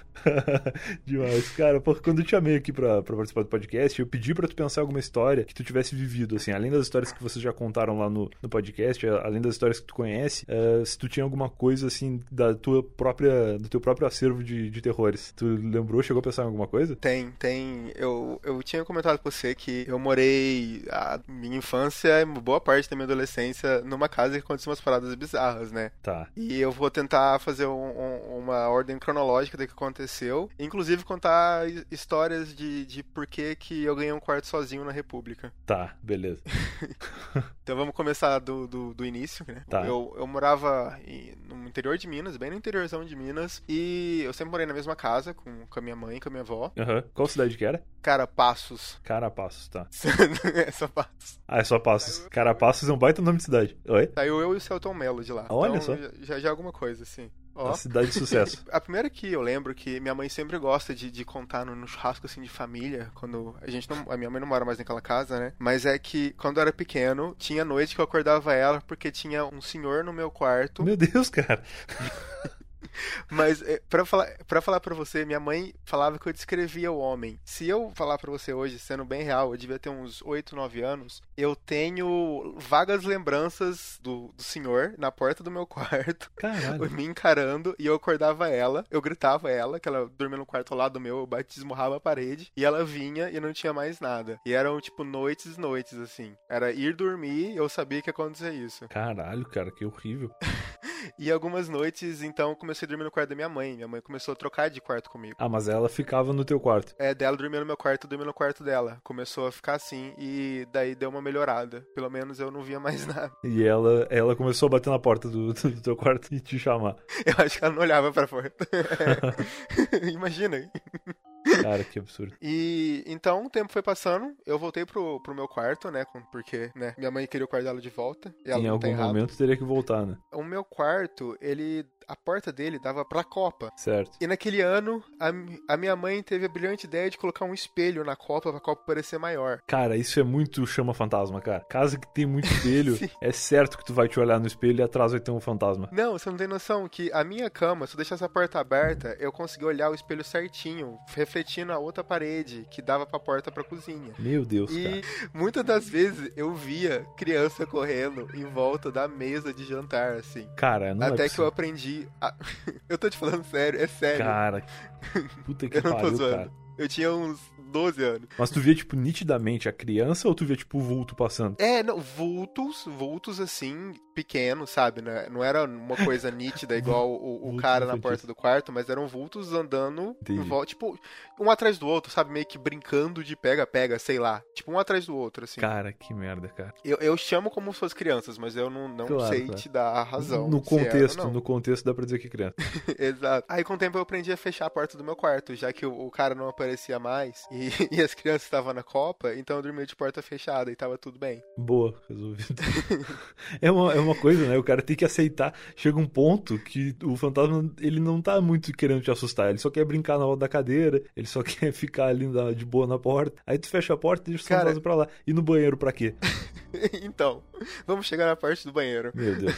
Demais. Cara, pô, quando, quando eu te chamei aqui pra, pra participar do podcast, eu pedi pra tu pensar alguma história que tu tivesse vivido, assim, além das histórias que vocês já contaram lá no, no podcast, além das histórias que tu conhece, uh, se tu tinha alguma coisa, assim, da tua própria, do teu próprio acervo de, de terrores. Tu lembrou, chegou a pensar em alguma coisa? Tem, tem. Eu, eu tinha comentado com você que eu morei a minha infância e boa parte da minha adolescência numa casa que aconteciam umas paradas bizarras, né? Tá. E eu vou tentar fazer um, um, uma ordem cronológica do que aconteceu, inclusive contar histórias de, de por que, que eu ganhei um quarto sozinho na República. Tá, beleza. então vamos começar do, do, do início, né? Tá. Eu, eu morava em, no interior de Minas, bem no interiorzão de Minas, e eu sempre morei na mesma casa com, com a minha mãe com a minha avó. Uhum. Qual cidade que era? Carapassos. Carapassos, tá. é só Passos. Ah, é só Passos. Carapassos é um baita nome de cidade. Oi? Saiu eu e o Celton Mello de lá. Olha então, só. Já, já é alguma coisa, assim. A cidade de sucesso. a primeira que eu lembro que minha mãe sempre gosta de, de contar no, no, churrasco assim de família, quando a gente não, a minha mãe não mora mais naquela casa, né? Mas é que quando eu era pequeno, tinha noite que eu acordava ela porque tinha um senhor no meu quarto. Meu Deus, cara. that. Mas é, para falar para falar para você, minha mãe falava que eu descrevia o homem. Se eu falar para você hoje, sendo bem real, eu devia ter uns 8, 9 anos, eu tenho vagas lembranças do, do senhor na porta do meu quarto, Caralho. me encarando e eu acordava ela, eu gritava ela, que ela dormia no quarto ao lado meu, eu esmurrava a parede e ela vinha e não tinha mais nada. E eram tipo noites e noites assim. Era ir dormir, eu sabia que ia acontecer isso. Caralho, cara, que horrível. e algumas noites, então, comecei a dormir no quarto da minha mãe. Minha mãe começou a trocar de quarto comigo. Ah, mas ela ficava no teu quarto. É, dela dormia no meu quarto, eu dormia no quarto dela. Começou a ficar assim e daí deu uma melhorada. Pelo menos eu não via mais nada. E ela, ela começou a bater na porta do, do teu quarto e te chamar. Eu acho que ela não olhava pra porta. Imagina. Cara, que absurdo. E então o tempo foi passando, eu voltei pro, pro meu quarto, né? Porque, né, minha mãe queria o quarto dela de volta. E ela em não algum tá momento teria que voltar, né? O meu quarto, ele. A porta dele dava pra Copa. Certo. E naquele ano, a, a minha mãe teve a brilhante ideia de colocar um espelho na Copa pra Copa parecer maior. Cara, isso é muito chama fantasma, cara. Casa que tem muito espelho, é certo que tu vai te olhar no espelho e atrás vai ter um fantasma. Não, você não tem noção que a minha cama, se eu deixasse a porta aberta, eu consegui olhar o espelho certinho, refletindo a outra parede que dava pra porta pra cozinha. Meu Deus, E cara. muitas das vezes eu via criança correndo em volta da mesa de jantar, assim. Cara, não é Até que eu aprendi. a- eu tô te falando sério, é sério. Cara, puta que eu não tô pariu, zoando. cara. Eu tinha uns 12 anos. Mas tu via, tipo, nitidamente a criança ou tu via, tipo, o vulto passando? É, não, vultos, vultos assim, pequenos, sabe? Né? Não era uma coisa nítida igual o, o cara na porta do quarto, mas eram vultos andando em volta, tipo, um atrás do outro, sabe? Meio que brincando de pega-pega, sei lá. Tipo, um atrás do outro, assim. Cara, que merda, cara. Eu, eu chamo como fossem crianças, mas eu não, não Claro, sei claro. te dar a razão. no era ou contexto, não. no contexto dá pra dizer que é criança. Exato. Aí com o tempo eu aprendi a fechar a porta do meu quarto, já que o, o cara não aparecia mais e, e as crianças estavam na Copa, então eu dormia de porta fechada e tava tudo bem. Boa, resolvido. é, uma, é uma coisa, né? O cara tem que aceitar. Chega um ponto que o fantasma, ele não tá muito querendo te assustar. Ele só quer brincar na roda da cadeira, ele só quer ficar ali na- de boa na porta. Aí tu fecha a porta e deixa o Cara- fantasma pra lá. E no banheiro pra quê? então, vamos chegar na parte do banheiro. Meu Deus.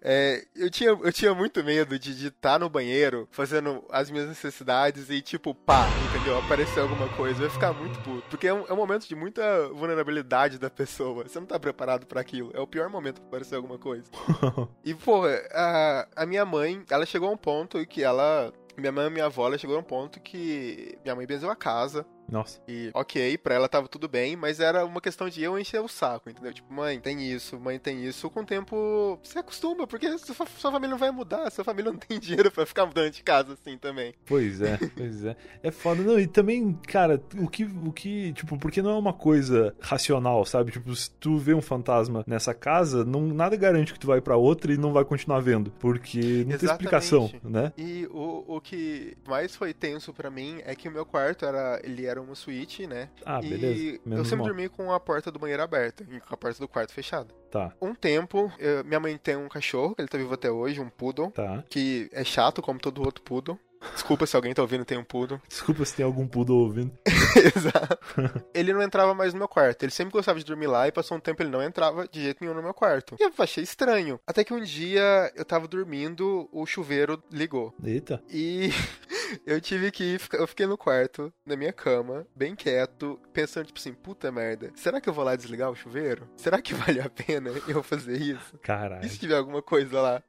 É, eu, tinha, eu tinha muito medo de estar no banheiro fazendo as minhas necessidades e, tipo, pá, entendeu? Aparecer alguma coisa. Eu ia ficar muito puto. Porque é um, é um momento de muita vulnerabilidade da pessoa. Você não tá preparado pra aquilo. É o pior momento pra aparecer alguma coisa. E, pô, a, a minha mãe, ela chegou a um ponto em que ela. Minha mãe e minha avó, ela chegou a um ponto que minha mãe benzeu a casa. Nossa. E, ok, pra ela tava tudo bem, mas era uma questão de eu encher o saco, entendeu? Tipo, mãe, tem isso, mãe, tem isso. Com o tempo, você acostuma, porque sua, sua família não vai mudar, sua família não tem dinheiro pra ficar mudando de casa assim também. Pois é, pois é. É foda. Não, e também, cara, o que, o que, tipo, porque não é uma coisa racional, sabe? Tipo, se tu vê um fantasma nessa casa, não, nada garante que tu vai pra outra e não vai continuar vendo. Porque não tem Exatamente. explicação, né? E o, o que mais foi tenso pra mim é que o meu quarto era, ele era uma suíte, né? Ah, e beleza. eu Menos sempre mal. dormi com a porta do banheiro aberta, e com a porta do quarto fechada. Tá, Um tempo, eu- minha mãe tem um cachorro, que ele tá vivo até hoje, um poodle, tá. que é chato como todo outro poodle. Desculpa se alguém tá ouvindo tem um poodle. Desculpa se tem algum poodle ouvindo. Exato. Ele não entrava mais no meu quarto. Ele sempre gostava de dormir lá e passou um tempo ele não entrava de jeito nenhum no meu quarto. E eu achei estranho. Até que um dia eu tava dormindo, o chuveiro ligou. Eita. E eu tive que ir, eu fiquei no quarto, na minha cama, bem quieto, pensando, tipo assim, puta merda, será que eu vou lá desligar o chuveiro? Será que vale a pena eu fazer isso? Caralho. E se tiver alguma coisa lá?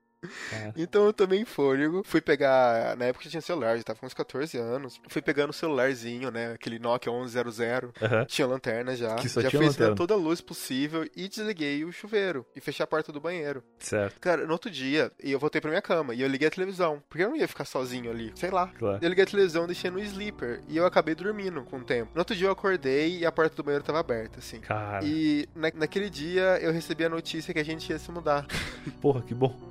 É. Então eu tomei fôlego, fui pegar. Na época tinha celular, já tava com uns 14 anos. Fui pegando o celularzinho, né? Aquele Nokia 1100. Uhum. Tinha lanterna já. Que só já tinha lanterna. toda a luz possível e desliguei o chuveiro. E fechei a porta do banheiro. Certo. Cara, no outro dia, eu voltei pra minha cama e eu liguei a televisão. Porque eu não ia ficar sozinho ali. Sei lá. Claro. Eu liguei a televisão, deixei no sleeper. E eu acabei dormindo com o tempo. No outro dia eu acordei e a porta do banheiro tava aberta, assim. Cara. E na, naquele dia eu recebi a notícia que a gente ia se mudar. Porra, que bom.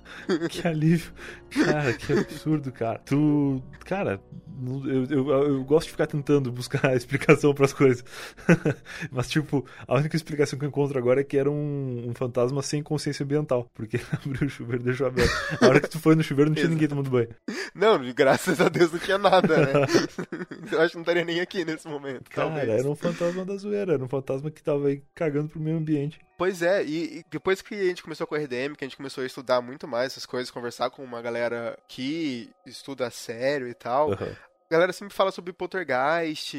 que alívio. Cara, que absurdo, cara. Tu. Cara, eu, eu, eu gosto de ficar tentando buscar explicação para as coisas. Mas, tipo, a única explicação que eu encontro agora é que era um, um fantasma sem consciência ambiental. Porque abriu o chuveiro e deixou aberto. A hora que tu foi no chuveiro não tinha ninguém tomando banho. Não, graças a Deus não tinha nada, né? eu acho que não estaria nem aqui nesse momento. Cara, talvez. era um fantasma da zoeira. Era um fantasma que tava aí cagando pro meio ambiente. Pois é, e, e, depois que a gente começou com a RDM, que a gente começou a estudar muito mais essas coisas, conversar com uma galera que estuda sério e tal, uhum. a galera sempre fala sobre poltergeist,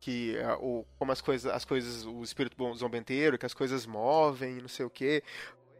que o, como as coisas, as coisas, o espírito zombenteiro, que as coisas movem, não sei o quê.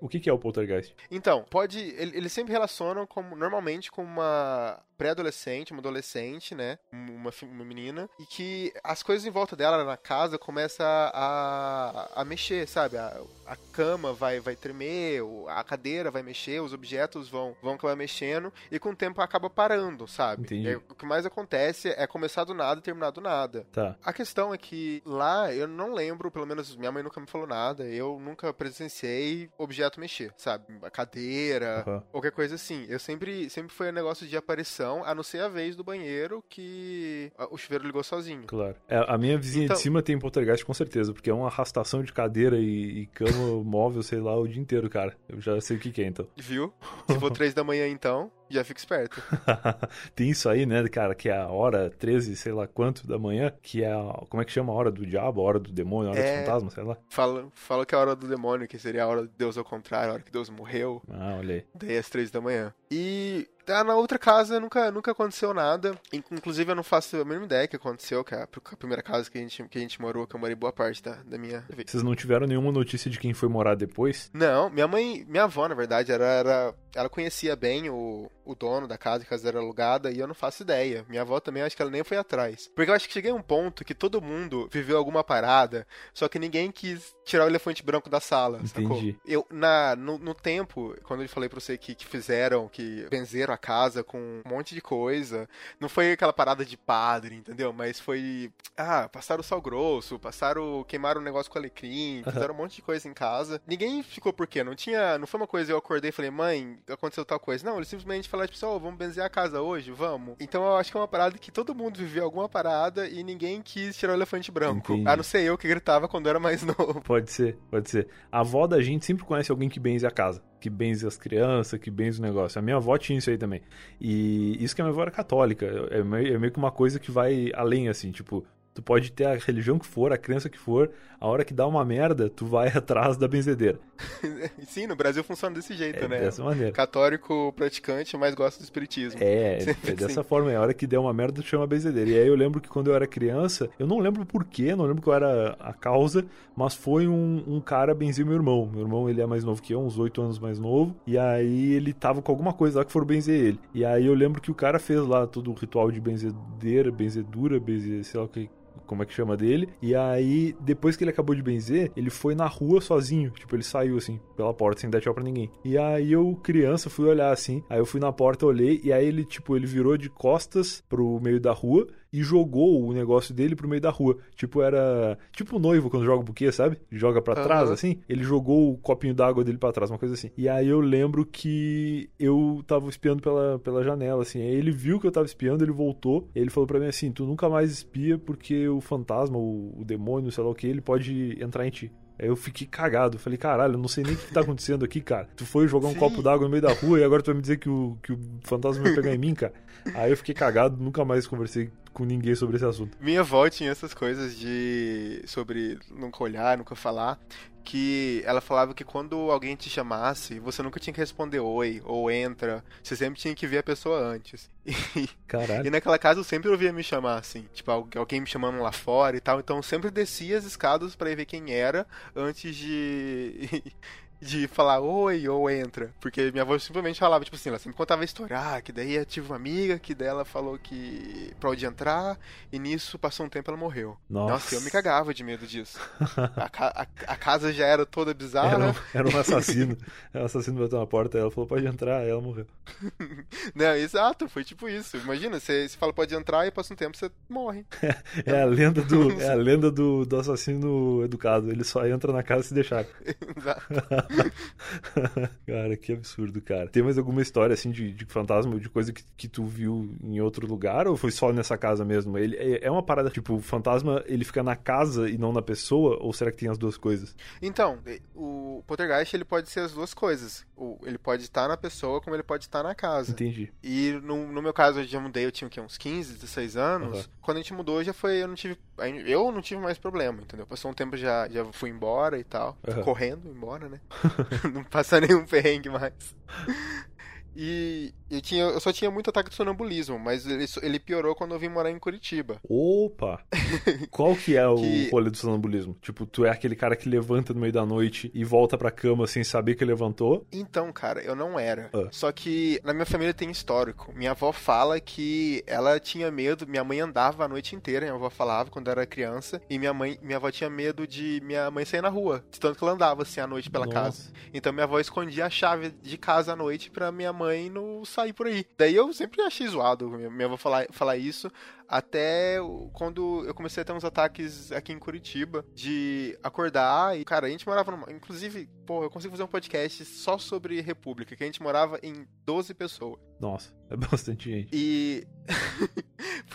O que, que é o poltergeist? Então, pode. Eles sempre relacionam como, normalmente com uma pré-adolescente, uma adolescente, né? Uma, uma menina, e que as coisas em volta dela na casa começam a, a, mexer, sabe? A, a cama vai, vai tremer, a cadeira vai mexer, os objetos vão, vão acabar mexendo, e com o tempo acaba parando, sabe? Entendi. É, o que mais acontece é começar do nada e terminar do nada. Tá. A questão é que lá eu não lembro, pelo menos minha mãe nunca me falou nada, eu nunca presenciei mexer, sabe? A cadeira, uhum. qualquer coisa assim. Eu sempre, sempre foi um negócio de aparição a não ser a vez do banheiro que o chuveiro ligou sozinho. Claro. É, a minha vizinha então... de cima tem poltergeist com certeza, porque é uma arrastação de cadeira e, e cama móvel, sei lá, o dia inteiro, cara. Eu já sei o que, que é, então. Viu? Se for três da manhã, então, já fica esperto. Tem isso aí, né, cara, que é a hora 13, sei lá quanto da manhã, que é a, como é que chama a hora do diabo, a hora do demônio, a hora é... do fantasma, sei lá. Fala, fala que é a hora do demônio, que seria a hora de Deus ao contrário, a hora que Deus morreu. Ah, olha aí. Daí às três da manhã. E ah, na outra casa nunca, nunca aconteceu nada. Inclusive, eu não faço a mesma ideia que aconteceu, que é a primeira casa que a gente, que a gente morou, que eu morei boa parte da, da minha vida. Vocês não tiveram nenhuma notícia de quem foi morar depois? Não, minha mãe, minha avó, na verdade, era, era ela conhecia bem o, o dono da casa, que a casa era alugada, e eu não faço ideia. Minha avó também, acho que ela nem foi atrás. Porque eu acho que cheguei a um ponto que todo mundo viveu alguma parada, só que ninguém quis tirar o elefante branco da sala, Entendi. Sacou? Eu, na, no, no, tempo, quando eu falei pra você que, que fizeram, que benzeram a casa com um monte de coisa, não foi aquela parada de padre, entendeu? Mas foi, ah, passaram o sal grosso, passaram, queimaram um negócio com alecrim, fizeram um monte de coisa em casa. Ninguém ficou por quê? Não tinha, não foi uma coisa eu acordei e falei, mãe, aconteceu tal coisa. Não, eles simplesmente falaram, tipo, oh, vamos benzer a casa hoje, vamos. Então eu acho que é uma parada que todo mundo viveu alguma parada e ninguém quis tirar o elefante branco. Entendi. A não ser eu que gritava quando era mais novo. Pode ser, pode ser. A avó da gente sempre conhece alguém que benze a casa. Que benze as crianças, que benze o negócio. A minha avó tinha isso aí também. E isso que a minha avó era católica. É meio, é meio que uma coisa que vai além, assim, tipo, Tu pode ter a religião que for, a crença que for, a hora que dá uma merda, tu vai atrás da benzedeira. Sim, no Brasil funciona desse jeito, é, né? Dessa maneira. Católico praticante, mas gosta do espiritismo. É, é dessa assim. forma. É a hora que der uma merda, tu chama a benzedeira. E aí eu lembro que quando eu era criança, eu não lembro porquê, não lembro qual era a causa, mas foi um, um cara benzer meu irmão. Meu irmão, ele é mais novo que eu, uns 8 anos mais novo. E aí ele tava com alguma coisa lá que foram benzer ele. E aí eu lembro que o cara fez lá todo o ritual de benzedeira, benzedura, benzer, sei lá o que como é que chama dele. E aí, depois que ele acabou de benzer, ele foi na rua sozinho. Tipo, ele saiu assim, pela porta, sem dar tchau pra ninguém. E aí eu, criança, fui olhar assim. Aí eu fui na porta, olhei, e aí ele, tipo, ele virou de costas pro meio da rua e jogou o negócio dele pro meio da rua. Tipo, era. Tipo o noivo quando joga o buquê, sabe? Joga para uhum. trás, assim. Ele jogou o copinho d'água dele para trás, uma coisa assim. E aí eu lembro que eu tava espiando pela, pela janela, assim. Aí ele viu que eu tava espiando, ele voltou. ele falou para mim assim: Tu nunca mais espia porque o fantasma, o, o demônio, sei lá o que, ele pode entrar em ti. Aí eu fiquei cagado. Falei, caralho, eu não sei nem o que tá acontecendo aqui, cara. Tu foi jogar um Sim. copo d'água no meio da rua e agora tu vai me dizer que o, que o fantasma vai pegar em mim, cara. Aí eu fiquei cagado, nunca mais conversei com ninguém sobre esse assunto. Minha avó tinha essas coisas de. sobre nunca olhar, nunca falar. Que ela falava que quando alguém te chamasse, você nunca tinha que responder oi ou entra. Você sempre tinha que ver a pessoa antes. E, Caralho. e naquela casa eu sempre ouvia me chamar assim. Tipo, alguém me chamando lá fora e tal. Então eu sempre descia as escadas para ver quem era antes de. de falar oi ou entra. Porque minha avó simplesmente falava, tipo assim, ela sempre contava a história. Ah, que daí eu tive uma amiga que dela falou que pode entrar, e nisso passou um tempo ela morreu. Nossa, Nossa eu me cagava de medo disso. a, a, a, casa já era toda bizarra. Era um, era um assassino. era um assassino bateu na porta, ela falou, pode entrar, aí ela morreu. Não, exato, foi tipo isso. Imagina, você, você fala pode entrar e passa um tempo você morre. É, é a lenda do, é a lenda do, do assassino educado. Ele só entra na casa se deixar. exato. cara, que absurdo, cara. Tem mais alguma história, assim, de, de fantasma, de coisa que, que tu viu em outro lugar, ou foi só nessa casa mesmo? Ele é, é uma parada, tipo, o fantasma, ele fica na casa e não na pessoa, ou será que tem as duas coisas? Então, o poltergeist, ele pode ser as duas coisas. Ele pode estar na pessoa, como ele pode estar na casa. Entendi. E no, no meu caso, eu já mudei, eu tinha que, uns 15, 16 anos. Uhum. Quando a gente mudou, já foi, eu não tive, eu não tive mais problema, entendeu? Passou um tempo, já, já fui embora e tal. Uhum. Correndo embora, né? não passa nenhum perrengue mais. E eu, tinha, eu só tinha muito ataque de sonambulismo, mas ele, ele piorou quando eu vim morar em Curitiba. Opa! Qual que é o que... rolê do sonambulismo? Tipo, tu é aquele cara que levanta no meio da noite e volta pra cama sem saber que levantou? Então, cara, eu não era. Ah. Só que na minha família tem histórico. Minha avó fala que ela tinha medo, minha mãe andava a noite inteira, minha avó falava quando eu era criança, e minha mãe, minha avó tinha medo de minha mãe sair na rua, de tanto que ela andava assim à noite pela Nossa. casa. Então minha avó escondia a chave de casa à noite pra minha mãe mãe não sair por aí. Daí eu sempre achei zoado minha avó falar, falar isso, até quando eu comecei a ter uns ataques aqui em Curitiba de acordar e, cara, a gente morava numa. Inclusive, pô, eu consigo fazer um podcast só sobre República, que a gente morava em 12 pessoas. Nossa, é bastante gente. E.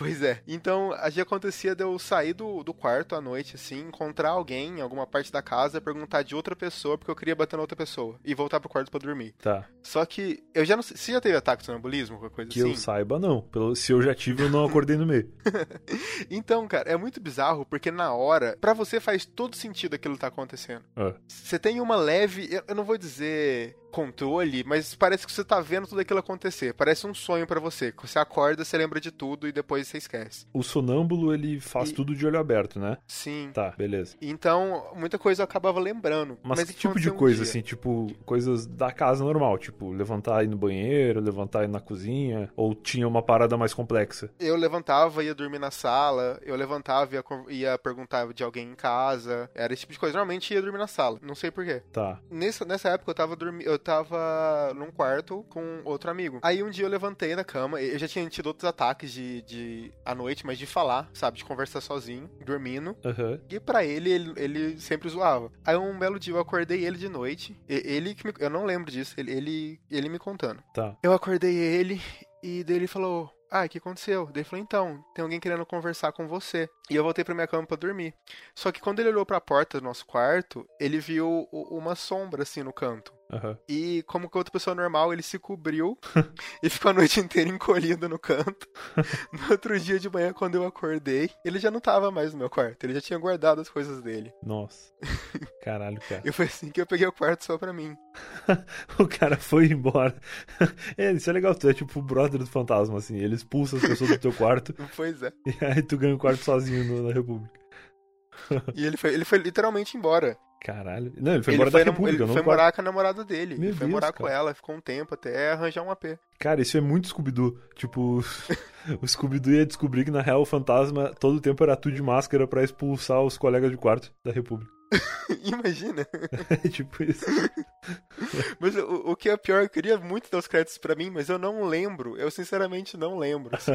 pois é. Então, já acontecia de eu sair do, do quarto à noite, assim, encontrar alguém em alguma parte da casa, perguntar de outra pessoa, porque eu queria bater na outra pessoa, e voltar pro quarto para dormir. Tá. Só que eu já não sei. Você já teve ataque de sonambulismo, qualquer coisa que assim? Que eu saiba, não. Pelo, se eu já tive, eu não acordei no meio. então, cara, é muito bizarro, porque na hora, para você faz todo sentido aquilo que tá acontecendo. É. Você tem uma leve. Eu não vou dizer controle, mas parece que você tá vendo tudo aquilo acontecer. Parece um sonho para você. Você acorda, você lembra de tudo e depois você esquece. O sonâmbulo, ele faz e... tudo de olho aberto, né? Sim. Tá, beleza. Então, muita coisa eu acabava lembrando. Mas, mas que tipo de um coisa, dia. assim? Tipo, coisas da casa normal? Tipo, levantar e ir no banheiro, levantar e ir na cozinha? Ou tinha uma parada mais complexa? Eu levantava e ia dormir na sala. Eu levantava e ia, ia perguntar de alguém em casa. Era esse tipo de coisa. Normalmente ia dormir na sala. Não sei porquê. Tá. Nessa, nessa época eu tava dormindo tava num quarto com outro amigo. Aí um dia eu levantei da cama, eu já tinha tido outros ataques de, de à noite, mas de falar, sabe? De conversar sozinho, dormindo. Uhum. E para ele, ele, ele, sempre zoava. Aí um belo dia eu acordei ele de noite. Ele que me, eu não lembro disso, ele, ele, ele me contando. Tá. Eu acordei ele e dele falou: ah, o que aconteceu? Daí ele falou, então, tem alguém querendo conversar com você. E eu voltei pra minha cama pra dormir. Só que quando ele olhou pra porta do nosso quarto, ele viu uma sombra assim no canto. Uhum. E como que outra pessoa normal, ele se cobriu e ficou a noite inteira encolhido no canto. no outro dia de manhã, quando eu acordei, ele já não tava mais no meu quarto. Ele já tinha guardado as coisas dele. Nossa. Caralho, cara. e foi assim que eu peguei o quarto só pra mim. o cara foi embora. É, isso é legal. Tu é tipo o brother do fantasma, assim. Ele expulsa as pessoas do teu quarto. Pois é. E aí tu ganha o quarto sozinho no, na República. e ele foi, ele foi literalmente embora. Caralho. Não, ele foi embora da República. Ele foi morar com a namorada dele. Meu ele foi Deus, morar cara. com ela, ficou um tempo até arranjar um AP. Cara, isso é muito Scooby-Doo. Tipo, o Scooby-Doo ia descobrir que na real o fantasma todo o tempo era tu de máscara pra expulsar os colegas de quarto da República. Imagina. É tipo isso. mas o, o, que é pior, eu queria muito dar os créditos pra mim, mas eu não lembro. Eu sinceramente não lembro. Assim.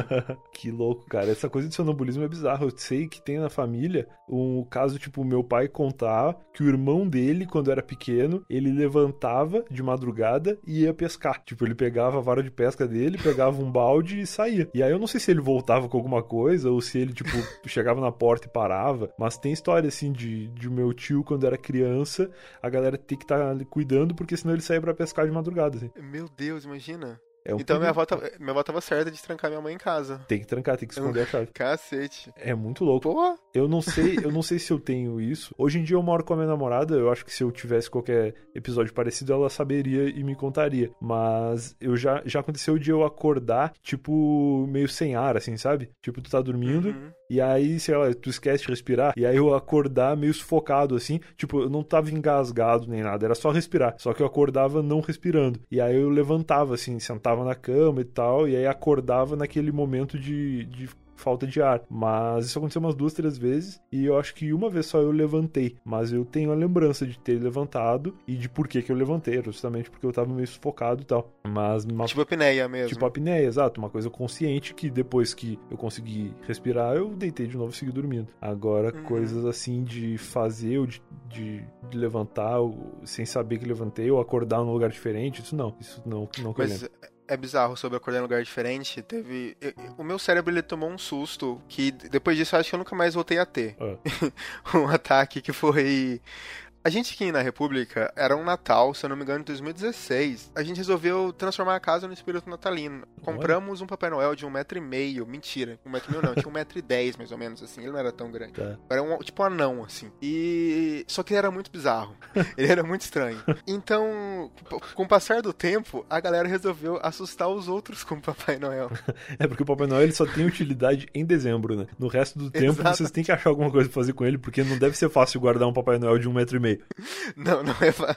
que louco, cara. Essa coisa de sonambulismo é bizarro. Eu sei que tem na família um caso, tipo, meu pai contar que o irmão dele, quando era pequeno, ele levantava de madrugada e ia pescar. Tipo, ele pegava a vara de pesca dele, pegava um balde e saía. E aí eu não sei se ele voltava com alguma coisa ou se ele, tipo, chegava na porta e parava. Mas tem história, assim, de, de meu tio, quando era criança, a galera tem que estar tá cuidando, porque senão ele saía pra pescar de madrugada, assim. Meu Deus, imagina. É Então minha avó, tava, minha avó tava certa de trancar minha mãe em casa. Tem que trancar, tem que esconder a chave. Cacete. É muito louco. Pô, Eu não sei, eu não sei se eu tenho isso. Hoje em dia eu moro com a minha namorada, eu acho que se eu tivesse qualquer episódio parecido, ela saberia e me contaria. Mas eu já, já aconteceu de eu acordar, tipo, meio sem ar, assim, sabe? Tipo, tu tá dormindo, Uhum. e aí, sei lá, tu esquece de respirar, e aí eu acordar meio sufocado, assim. Tipo, eu não tava engasgado nem nada, era só respirar. Só que eu acordava não respirando. E aí eu levantava, assim, sentava na cama e tal, e aí acordava naquele momento de, de falta de ar. Mas isso aconteceu umas duas, três vezes, e eu acho que uma vez só eu levantei. Mas eu tenho a lembrança de ter levantado e de por que, que eu levantei, justamente porque eu tava meio sufocado e tal. Mas uma Tipo apneia mesmo. Tipo apneia, exato. Uma coisa consciente que depois que eu consegui respirar, eu deitei de novo e segui dormindo. Agora, Uhum. coisas assim de fazer ou de, de, de levantar ou, sem saber que levantei ou acordar num lugar diferente, isso não. Isso não, não que eu lembro. É bizarro sobre acordar em lugar diferente. Teve. eu- o meu cérebro ele tomou um susto que depois disso eu acho que eu nunca mais voltei a ter. Ah. um ataque que foi. A gente aqui na República era um Natal, se eu não me engano, em 2016. A gente resolveu transformar a casa no espírito natalino. Compramos um Papai Noel de um metro e meio. Mentira, um metro e meio não, tinha um metro e dez mais ou menos, assim. Ele não era tão grande. Tá. Era um, tipo um anão, assim. E. Só que ele era muito bizarro. Ele era muito estranho. Então, com o passar do tempo, a galera resolveu assustar os outros com o Papai Noel. É porque o Papai Noel ele só tem utilidade em dezembro, né? No resto do tempo Exato. vocês têm que achar alguma coisa pra fazer com ele, porque não deve ser fácil guardar um Papai Noel de um metro e meio. Não, não é fácil.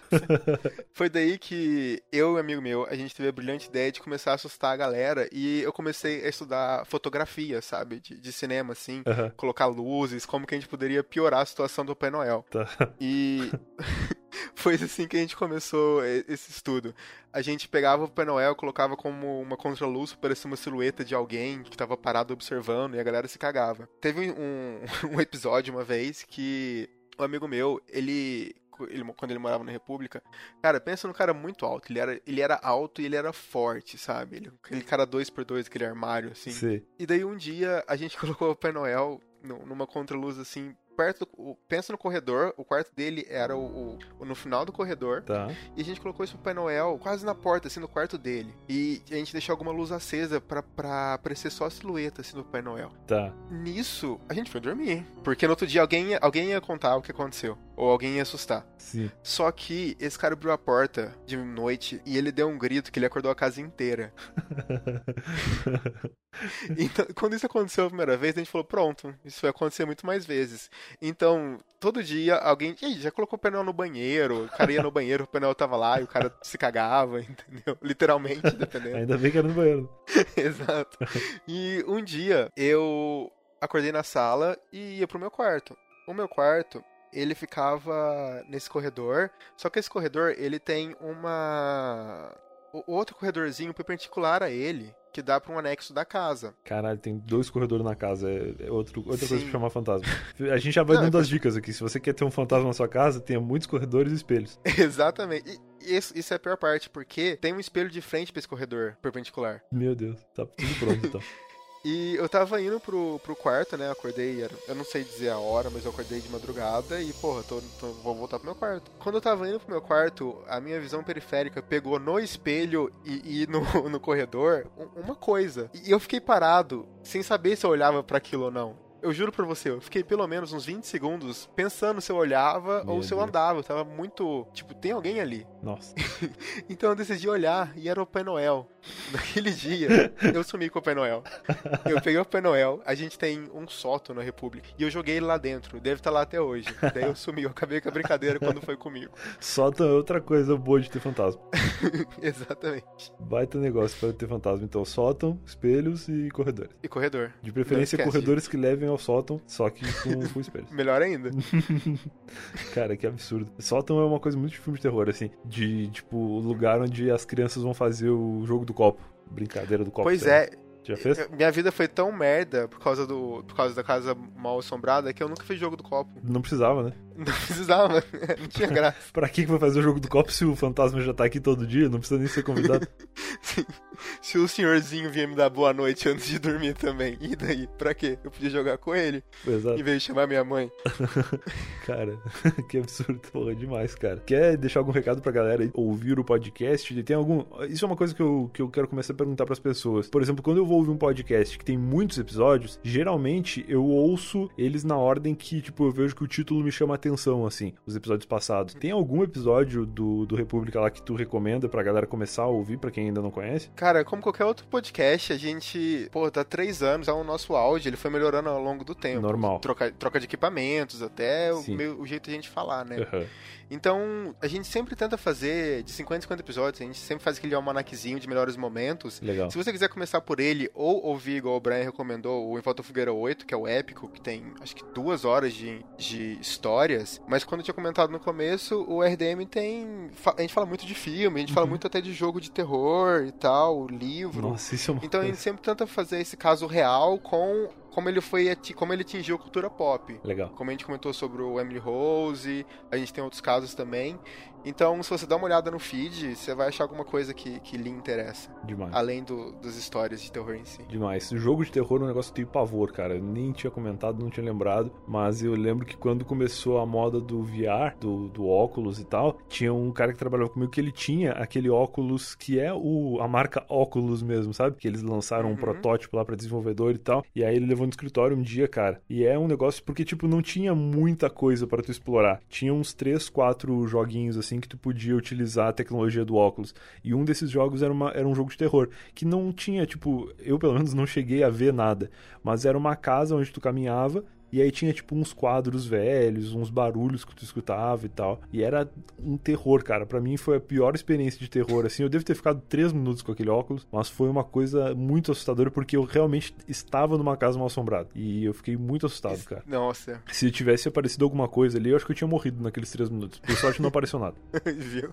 Foi daí que eu e um amigo meu, a gente teve a brilhante ideia de começar a assustar a galera e eu comecei a estudar fotografia, sabe? De, de cinema, assim. Colocar luzes, como que a gente poderia piorar a situação do Papai Noel. tá. E foi assim que a gente começou esse estudo. A gente pegava o Papai Noel, colocava como uma contraluz pra parecer uma silhueta de alguém que tava parado observando e a galera se cagava. Teve um, um episódio uma vez que um amigo meu, ele, ele- Quando ele morava na República, cara, pensa num cara muito alto. Ele era, ele era alto e ele era forte, sabe? Ele, aquele cara 2x2, aquele armário, assim. Sim. E daí um dia a gente colocou o Papai Noel nu- numa contraluz assim, perto do, pensa no corredor, o quarto dele era o, o- no final do corredor, Tá. e a gente colocou esse Papai Noel quase na porta, assim, no quarto dele. E a gente deixou alguma luz acesa pra, pra aparecer só a silhueta, assim, do Papai Noel. Tá. Nisso, a gente foi dormir. Porque no outro dia alguém, ia- alguém ia contar o que aconteceu. Ou alguém ia assustar. Sim. Só que esse cara abriu a porta de noite e ele deu um grito que ele acordou a casa inteira. Então, quando isso aconteceu a primeira vez, a gente falou, pronto, isso vai acontecer muito mais vezes. Então, todo dia alguém, e aí, já colocou o painel no banheiro, o cara ia no banheiro, o painel tava lá e o cara se cagava, entendeu? Literalmente, dependendo. Ainda bem que era no banheiro. Exato. E um dia eu acordei na sala e ia pro meu quarto. O meu quarto, ele ficava nesse corredor, só que esse corredor, ele tem uma o outro corredorzinho perpendicular a ele, que dá pra um anexo da casa. Caralho, tem dois corredores na casa. É, é outro, outra coisa Sim. pra chamar fantasma. A gente já vai Não, dando é as dicas aqui. Se você quer ter um fantasma na sua casa, tenha muitos corredores e espelhos. Exatamente. E isso, isso é a pior parte, porque tem um espelho de frente pra esse corredor perpendicular. Meu Deus, tá tudo pronto então. E eu tava indo pro, pro quarto, né? Acordei, eu não sei dizer a hora, mas eu acordei de madrugada e, porra, tô, tô- vou voltar pro meu quarto. Quando eu tava indo pro meu quarto, a minha visão periférica pegou no espelho e, e no, no corredor um- uma coisa. E eu fiquei parado, sem saber se eu olhava pra aquilo ou não. Eu juro pra você, eu fiquei pelo menos uns 20 segundos pensando se eu olhava Meu ou se eu Deus. andava. Eu tava muito. Tipo, tem alguém ali. Nossa. Então eu decidi olhar e era o Papai Noel. Naquele dia, eu sumi com o Papai Noel. Eu peguei o Papai Noel, a gente tem um sótão na República, e eu joguei ele lá dentro. Deve estar lá até hoje. Daí eu sumi, eu acabei com a brincadeira quando foi comigo. Sótão é outra coisa boa de ter fantasma. Exatamente. Baita negócio para ter fantasma. Então, sótão, espelhos e corredores. E corredor. De preferência, corredores que levem ao sótão, só que com, com espelhos. Melhor ainda. Cara, que absurdo. Sótão é uma coisa muito de filme de terror, assim. De, tipo, o lugar onde as crianças vão fazer o jogo do copo. Brincadeira do copo. Pois é, Já fez? minha vida foi tão merda por causa, do, por causa da casa mal assombrada que eu nunca fiz jogo do copo. Não precisava, né? Não precisava, não tinha graça. Pra que que vai fazer o jogo do copo se o fantasma já tá aqui todo dia? Não precisa nem ser convidado. Sim. Se o senhorzinho vinha me dar boa noite antes de dormir também, e daí? Pra quê? Eu podia jogar com ele, Exato. em vez de chamar minha mãe. Cara, que absurdo, porra, demais, cara. Quer deixar algum recado pra galera ouvir o podcast? Tem algum. Isso é uma coisa que eu, que eu quero começar a perguntar pras pessoas. Por exemplo, quando eu vou ouvir um podcast que tem muitos episódios, geralmente eu ouço eles na ordem que, tipo, eu vejo que o título me chama a atenção, assim, os episódios passados. Tem algum episódio do, do República lá que tu recomenda pra galera começar a ouvir, pra quem ainda não conhece? Cara, como qualquer outro podcast, a gente, pô, tá três anos, é o nosso áudio, ele foi melhorando ao longo do tempo. Normal. Troca, troca de equipamentos, até o, meio- o jeito de a gente falar, né? Aham. Então, a gente sempre tenta fazer de 50 em 50 episódios, a gente sempre faz aquele almanaquezinho de melhores momentos. Legal. Se você quiser começar por ele ou ouvir, igual o Brian recomendou, o Em Volta Fogueira 8, que é o épico, que tem acho que duas horas de, de histórias. Mas quando eu tinha comentado no começo, o RDM tem. A gente fala muito de filme, a gente fala muito até de jogo de terror e tal, livro. Nossa, isso é uma Então a coisa... gente sempre tenta fazer esse caso real com como ele foi como ele atingiu a cultura pop. Legal. Como a gente comentou sobre o Emily Rose, a gente tem outros casos também. Então, se você dá uma olhada no feed, você vai achar alguma coisa que, que lhe interessa. Demais. Além do, das histórias de terror em si. Demais. O jogo de terror é um negócio que eu tenho pavor, cara. Eu nem tinha comentado, não tinha lembrado. Mas eu lembro que quando começou a moda do VR, do, do óculos e tal, tinha um cara que trabalhava comigo que ele tinha aquele óculos que é o, a marca óculos mesmo, sabe? Que eles lançaram um Uhum. protótipo lá pra desenvolvedor e tal. E aí ele levou no escritório um dia, cara. E é um negócio porque, tipo, não tinha muita coisa pra tu explorar. Tinha uns 3, 4 joguinhos assim que tu podia utilizar a tecnologia do óculos. E um desses jogos era, uma, era um jogo de terror. Que não tinha, tipo, eu pelo menos não cheguei a ver nada. Mas era uma casa onde tu caminhava. E aí tinha, tipo, uns quadros velhos, uns barulhos que tu escutava e tal. E era um terror, cara. Pra mim foi a pior experiência de terror, assim. Eu devo ter ficado três minutos com aquele óculos, mas foi uma coisa muito assustadora, porque eu realmente estava numa casa mal assombrada. E eu fiquei muito assustado, cara. Nossa, Se tivesse aparecido alguma coisa ali, eu acho que eu tinha morrido naqueles três minutos. Por sorte não apareceu nada. viu?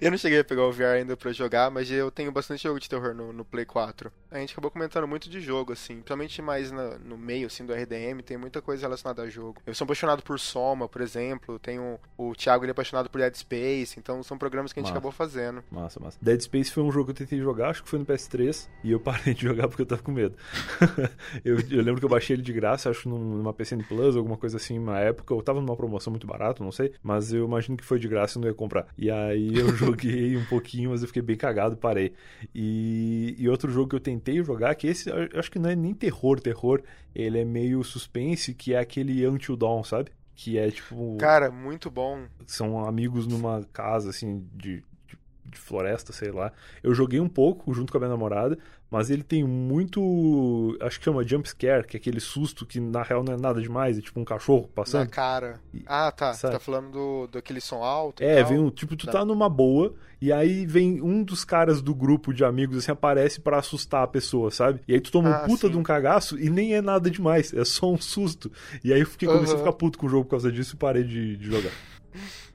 Eu não cheguei a pegar o VR ainda pra jogar, mas eu tenho bastante jogo de terror no, no Play 4. A gente acabou comentando muito de jogo, assim, principalmente mais na- no meio, assim, do RDM, tem muita coisa relacionada a jogo. Eu sou apaixonado por Soma, por exemplo, tenho o Thiago, ele é apaixonado por Dead Space, então são programas que a gente Massa. acabou fazendo. Massa, massa. Dead Space foi um jogo que eu tentei jogar, acho que foi no PS3, e eu parei de jogar porque eu tava com medo. eu, eu lembro que eu baixei ele de graça, acho num- numa PCN Plus, alguma coisa assim, na época. Eu tava numa promoção muito barata, não sei, mas eu imagino que foi de graça e não ia comprar. E aí eu joguei um pouquinho, mas eu fiquei bem cagado, parei. E, e outro jogo que eu tentei jogar, que esse eu acho que não é nem terror, terror, ele é meio suspense, que é aquele Until Dawn, sabe? Que é tipo Cara, muito bom. são amigos numa casa, assim, de, de, de floresta, sei lá. Eu joguei um pouco junto com a minha namorada, mas ele tem muito. Acho que chama jump scare, que é aquele susto que na real não é nada demais, é tipo um cachorro Na passando. cara. E- Ah, tá. Você tá falando do, daquele som alto e É, vem um, tipo, tu Tá. tá numa boa, e aí vem um dos caras do grupo de amigos, assim, aparece pra assustar a pessoa, sabe? E aí tu toma um Ah, puta sim. de um cagaço e nem é nada demais, é só um susto. E aí eu fiquei, comecei a Aham. ficar puto com o jogo por causa disso e parei de, de jogar.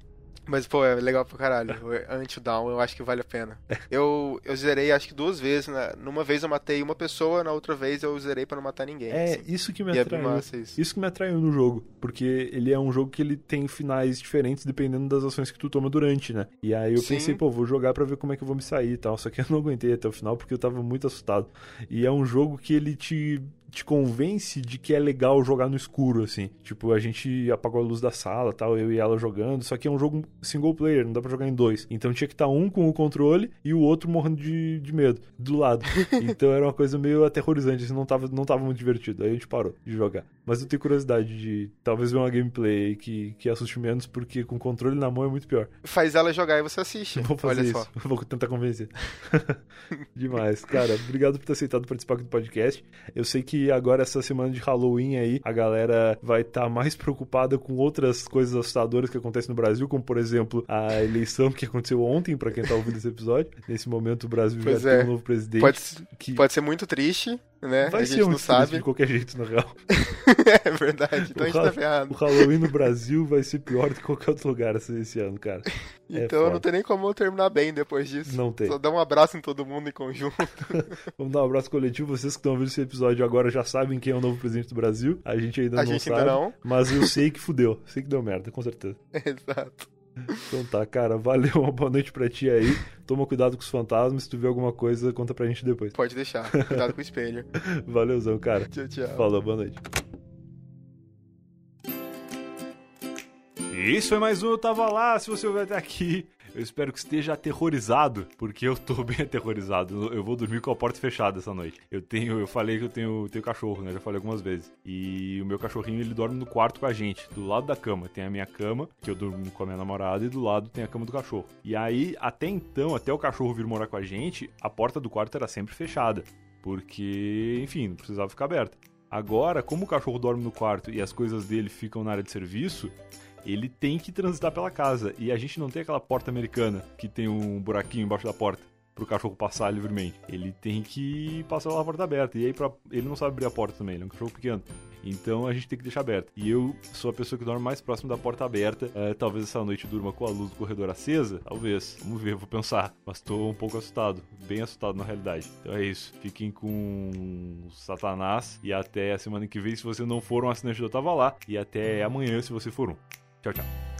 Mas, pô, é legal pra caralho. O Until Down eu acho que vale a pena. Eu, eu zerei acho que duas vezes. Né? Numa vez eu matei uma pessoa, na outra vez eu zerei pra não matar ninguém. É, assim. isso que me E é atraiu. massa isso. Isso que me atraiu no jogo, porque ele é um jogo que ele tem finais diferentes dependendo das ações que tu toma durante, né? E aí eu Sim. pensei, pô, vou jogar pra ver como é que eu vou me sair e tal, só que eu não aguentei até o final porque eu tava muito assustado. E é um jogo que ele te te convence de que é legal jogar no escuro, assim. Tipo, a gente apagou a luz da sala, tal, eu e ela jogando, só que é um jogo single player, não dá pra jogar em dois. Então tinha que estar um com o controle e o outro morrendo de, de medo, do lado. Então era uma coisa meio aterrorizante, assim, não tava, não tava muito divertido. Aí a gente parou de jogar. Mas eu tenho curiosidade de talvez ver uma gameplay que, que assuste menos, porque com controle na mão é muito pior. Faz ela jogar e você assiste. Vou fazer Olha isso. só. Vou tentar convencer. Demais. Cara, obrigado por ter aceitado participar aqui do podcast. Eu sei que agora, essa semana de Halloween aí, a galera vai estar mais preocupada com outras coisas assustadoras que acontecem no Brasil, como, por exemplo, a eleição que aconteceu ontem, pra quem tá ouvindo esse episódio. Nesse momento, o Brasil Pois já é. tem um novo presidente. Pode, que pode ser muito triste, né? vai a ser gente não muito triste sabe. de qualquer jeito, na real. é verdade. Então a gente O tá Ra- ferrado. O Halloween no Brasil vai ser pior do que qualquer outro lugar esse esse ano, cara. É Então foda. não tem nem como eu terminar bem depois disso. Não tem. Só dá um abraço em todo mundo em conjunto. Vamos dar um abraço coletivo. Vocês que estão ouvindo esse episódio agora já sabem quem é o novo presidente do Brasil. A gente ainda A não gente sabe. ainda não. Mas eu sei que fudeu. Sei que deu merda, com certeza. Exato. Então tá, cara, valeu, uma boa noite pra ti aí. Toma cuidado com os fantasmas, se tu vê alguma coisa, conta pra gente depois. Pode deixar, cuidado com o espelho. Valeuzão, cara. Tchau, tchau. Falou, boa noite. Isso foi mais um Eu Tava Lá. Se você ouviu até aqui, eu espero que esteja aterrorizado, porque eu tô bem aterrorizado. Eu vou dormir com a porta fechada essa noite. Eu tenho, eu falei que eu tenho, tenho cachorro, né? Já falei algumas vezes. E o meu cachorrinho, ele dorme no quarto com a gente, do lado da cama. Tem a minha cama, que eu durmo com a minha namorada, e do lado tem a cama do cachorro. E aí, até então, até o cachorro vir morar com a gente, a porta do quarto era sempre fechada. Porque, enfim, não precisava ficar aberta. Agora, como o cachorro dorme no quarto e as coisas dele ficam na área de serviço, ele tem que transitar pela casa. E a gente não tem aquela porta americana que tem um buraquinho embaixo da porta pro cachorro passar livremente. Ele tem que passar pela porta aberta. E aí pra... ele não sabe abrir a porta também, ele é um cachorro pequeno. Então a gente tem que deixar aberta. E eu sou a pessoa que dorme mais próximo da porta aberta. É, talvez essa noite durma com a luz do corredor acesa. Talvez. Vamos ver, vou pensar. Mas tô um pouco assustado. Bem assustado na realidade. Então é isso. Fiquem com Satanás. E até a semana que vem, se você não for um assinante do Eu Tava Lá. E até amanhã, se você for um. Tchau, tchau.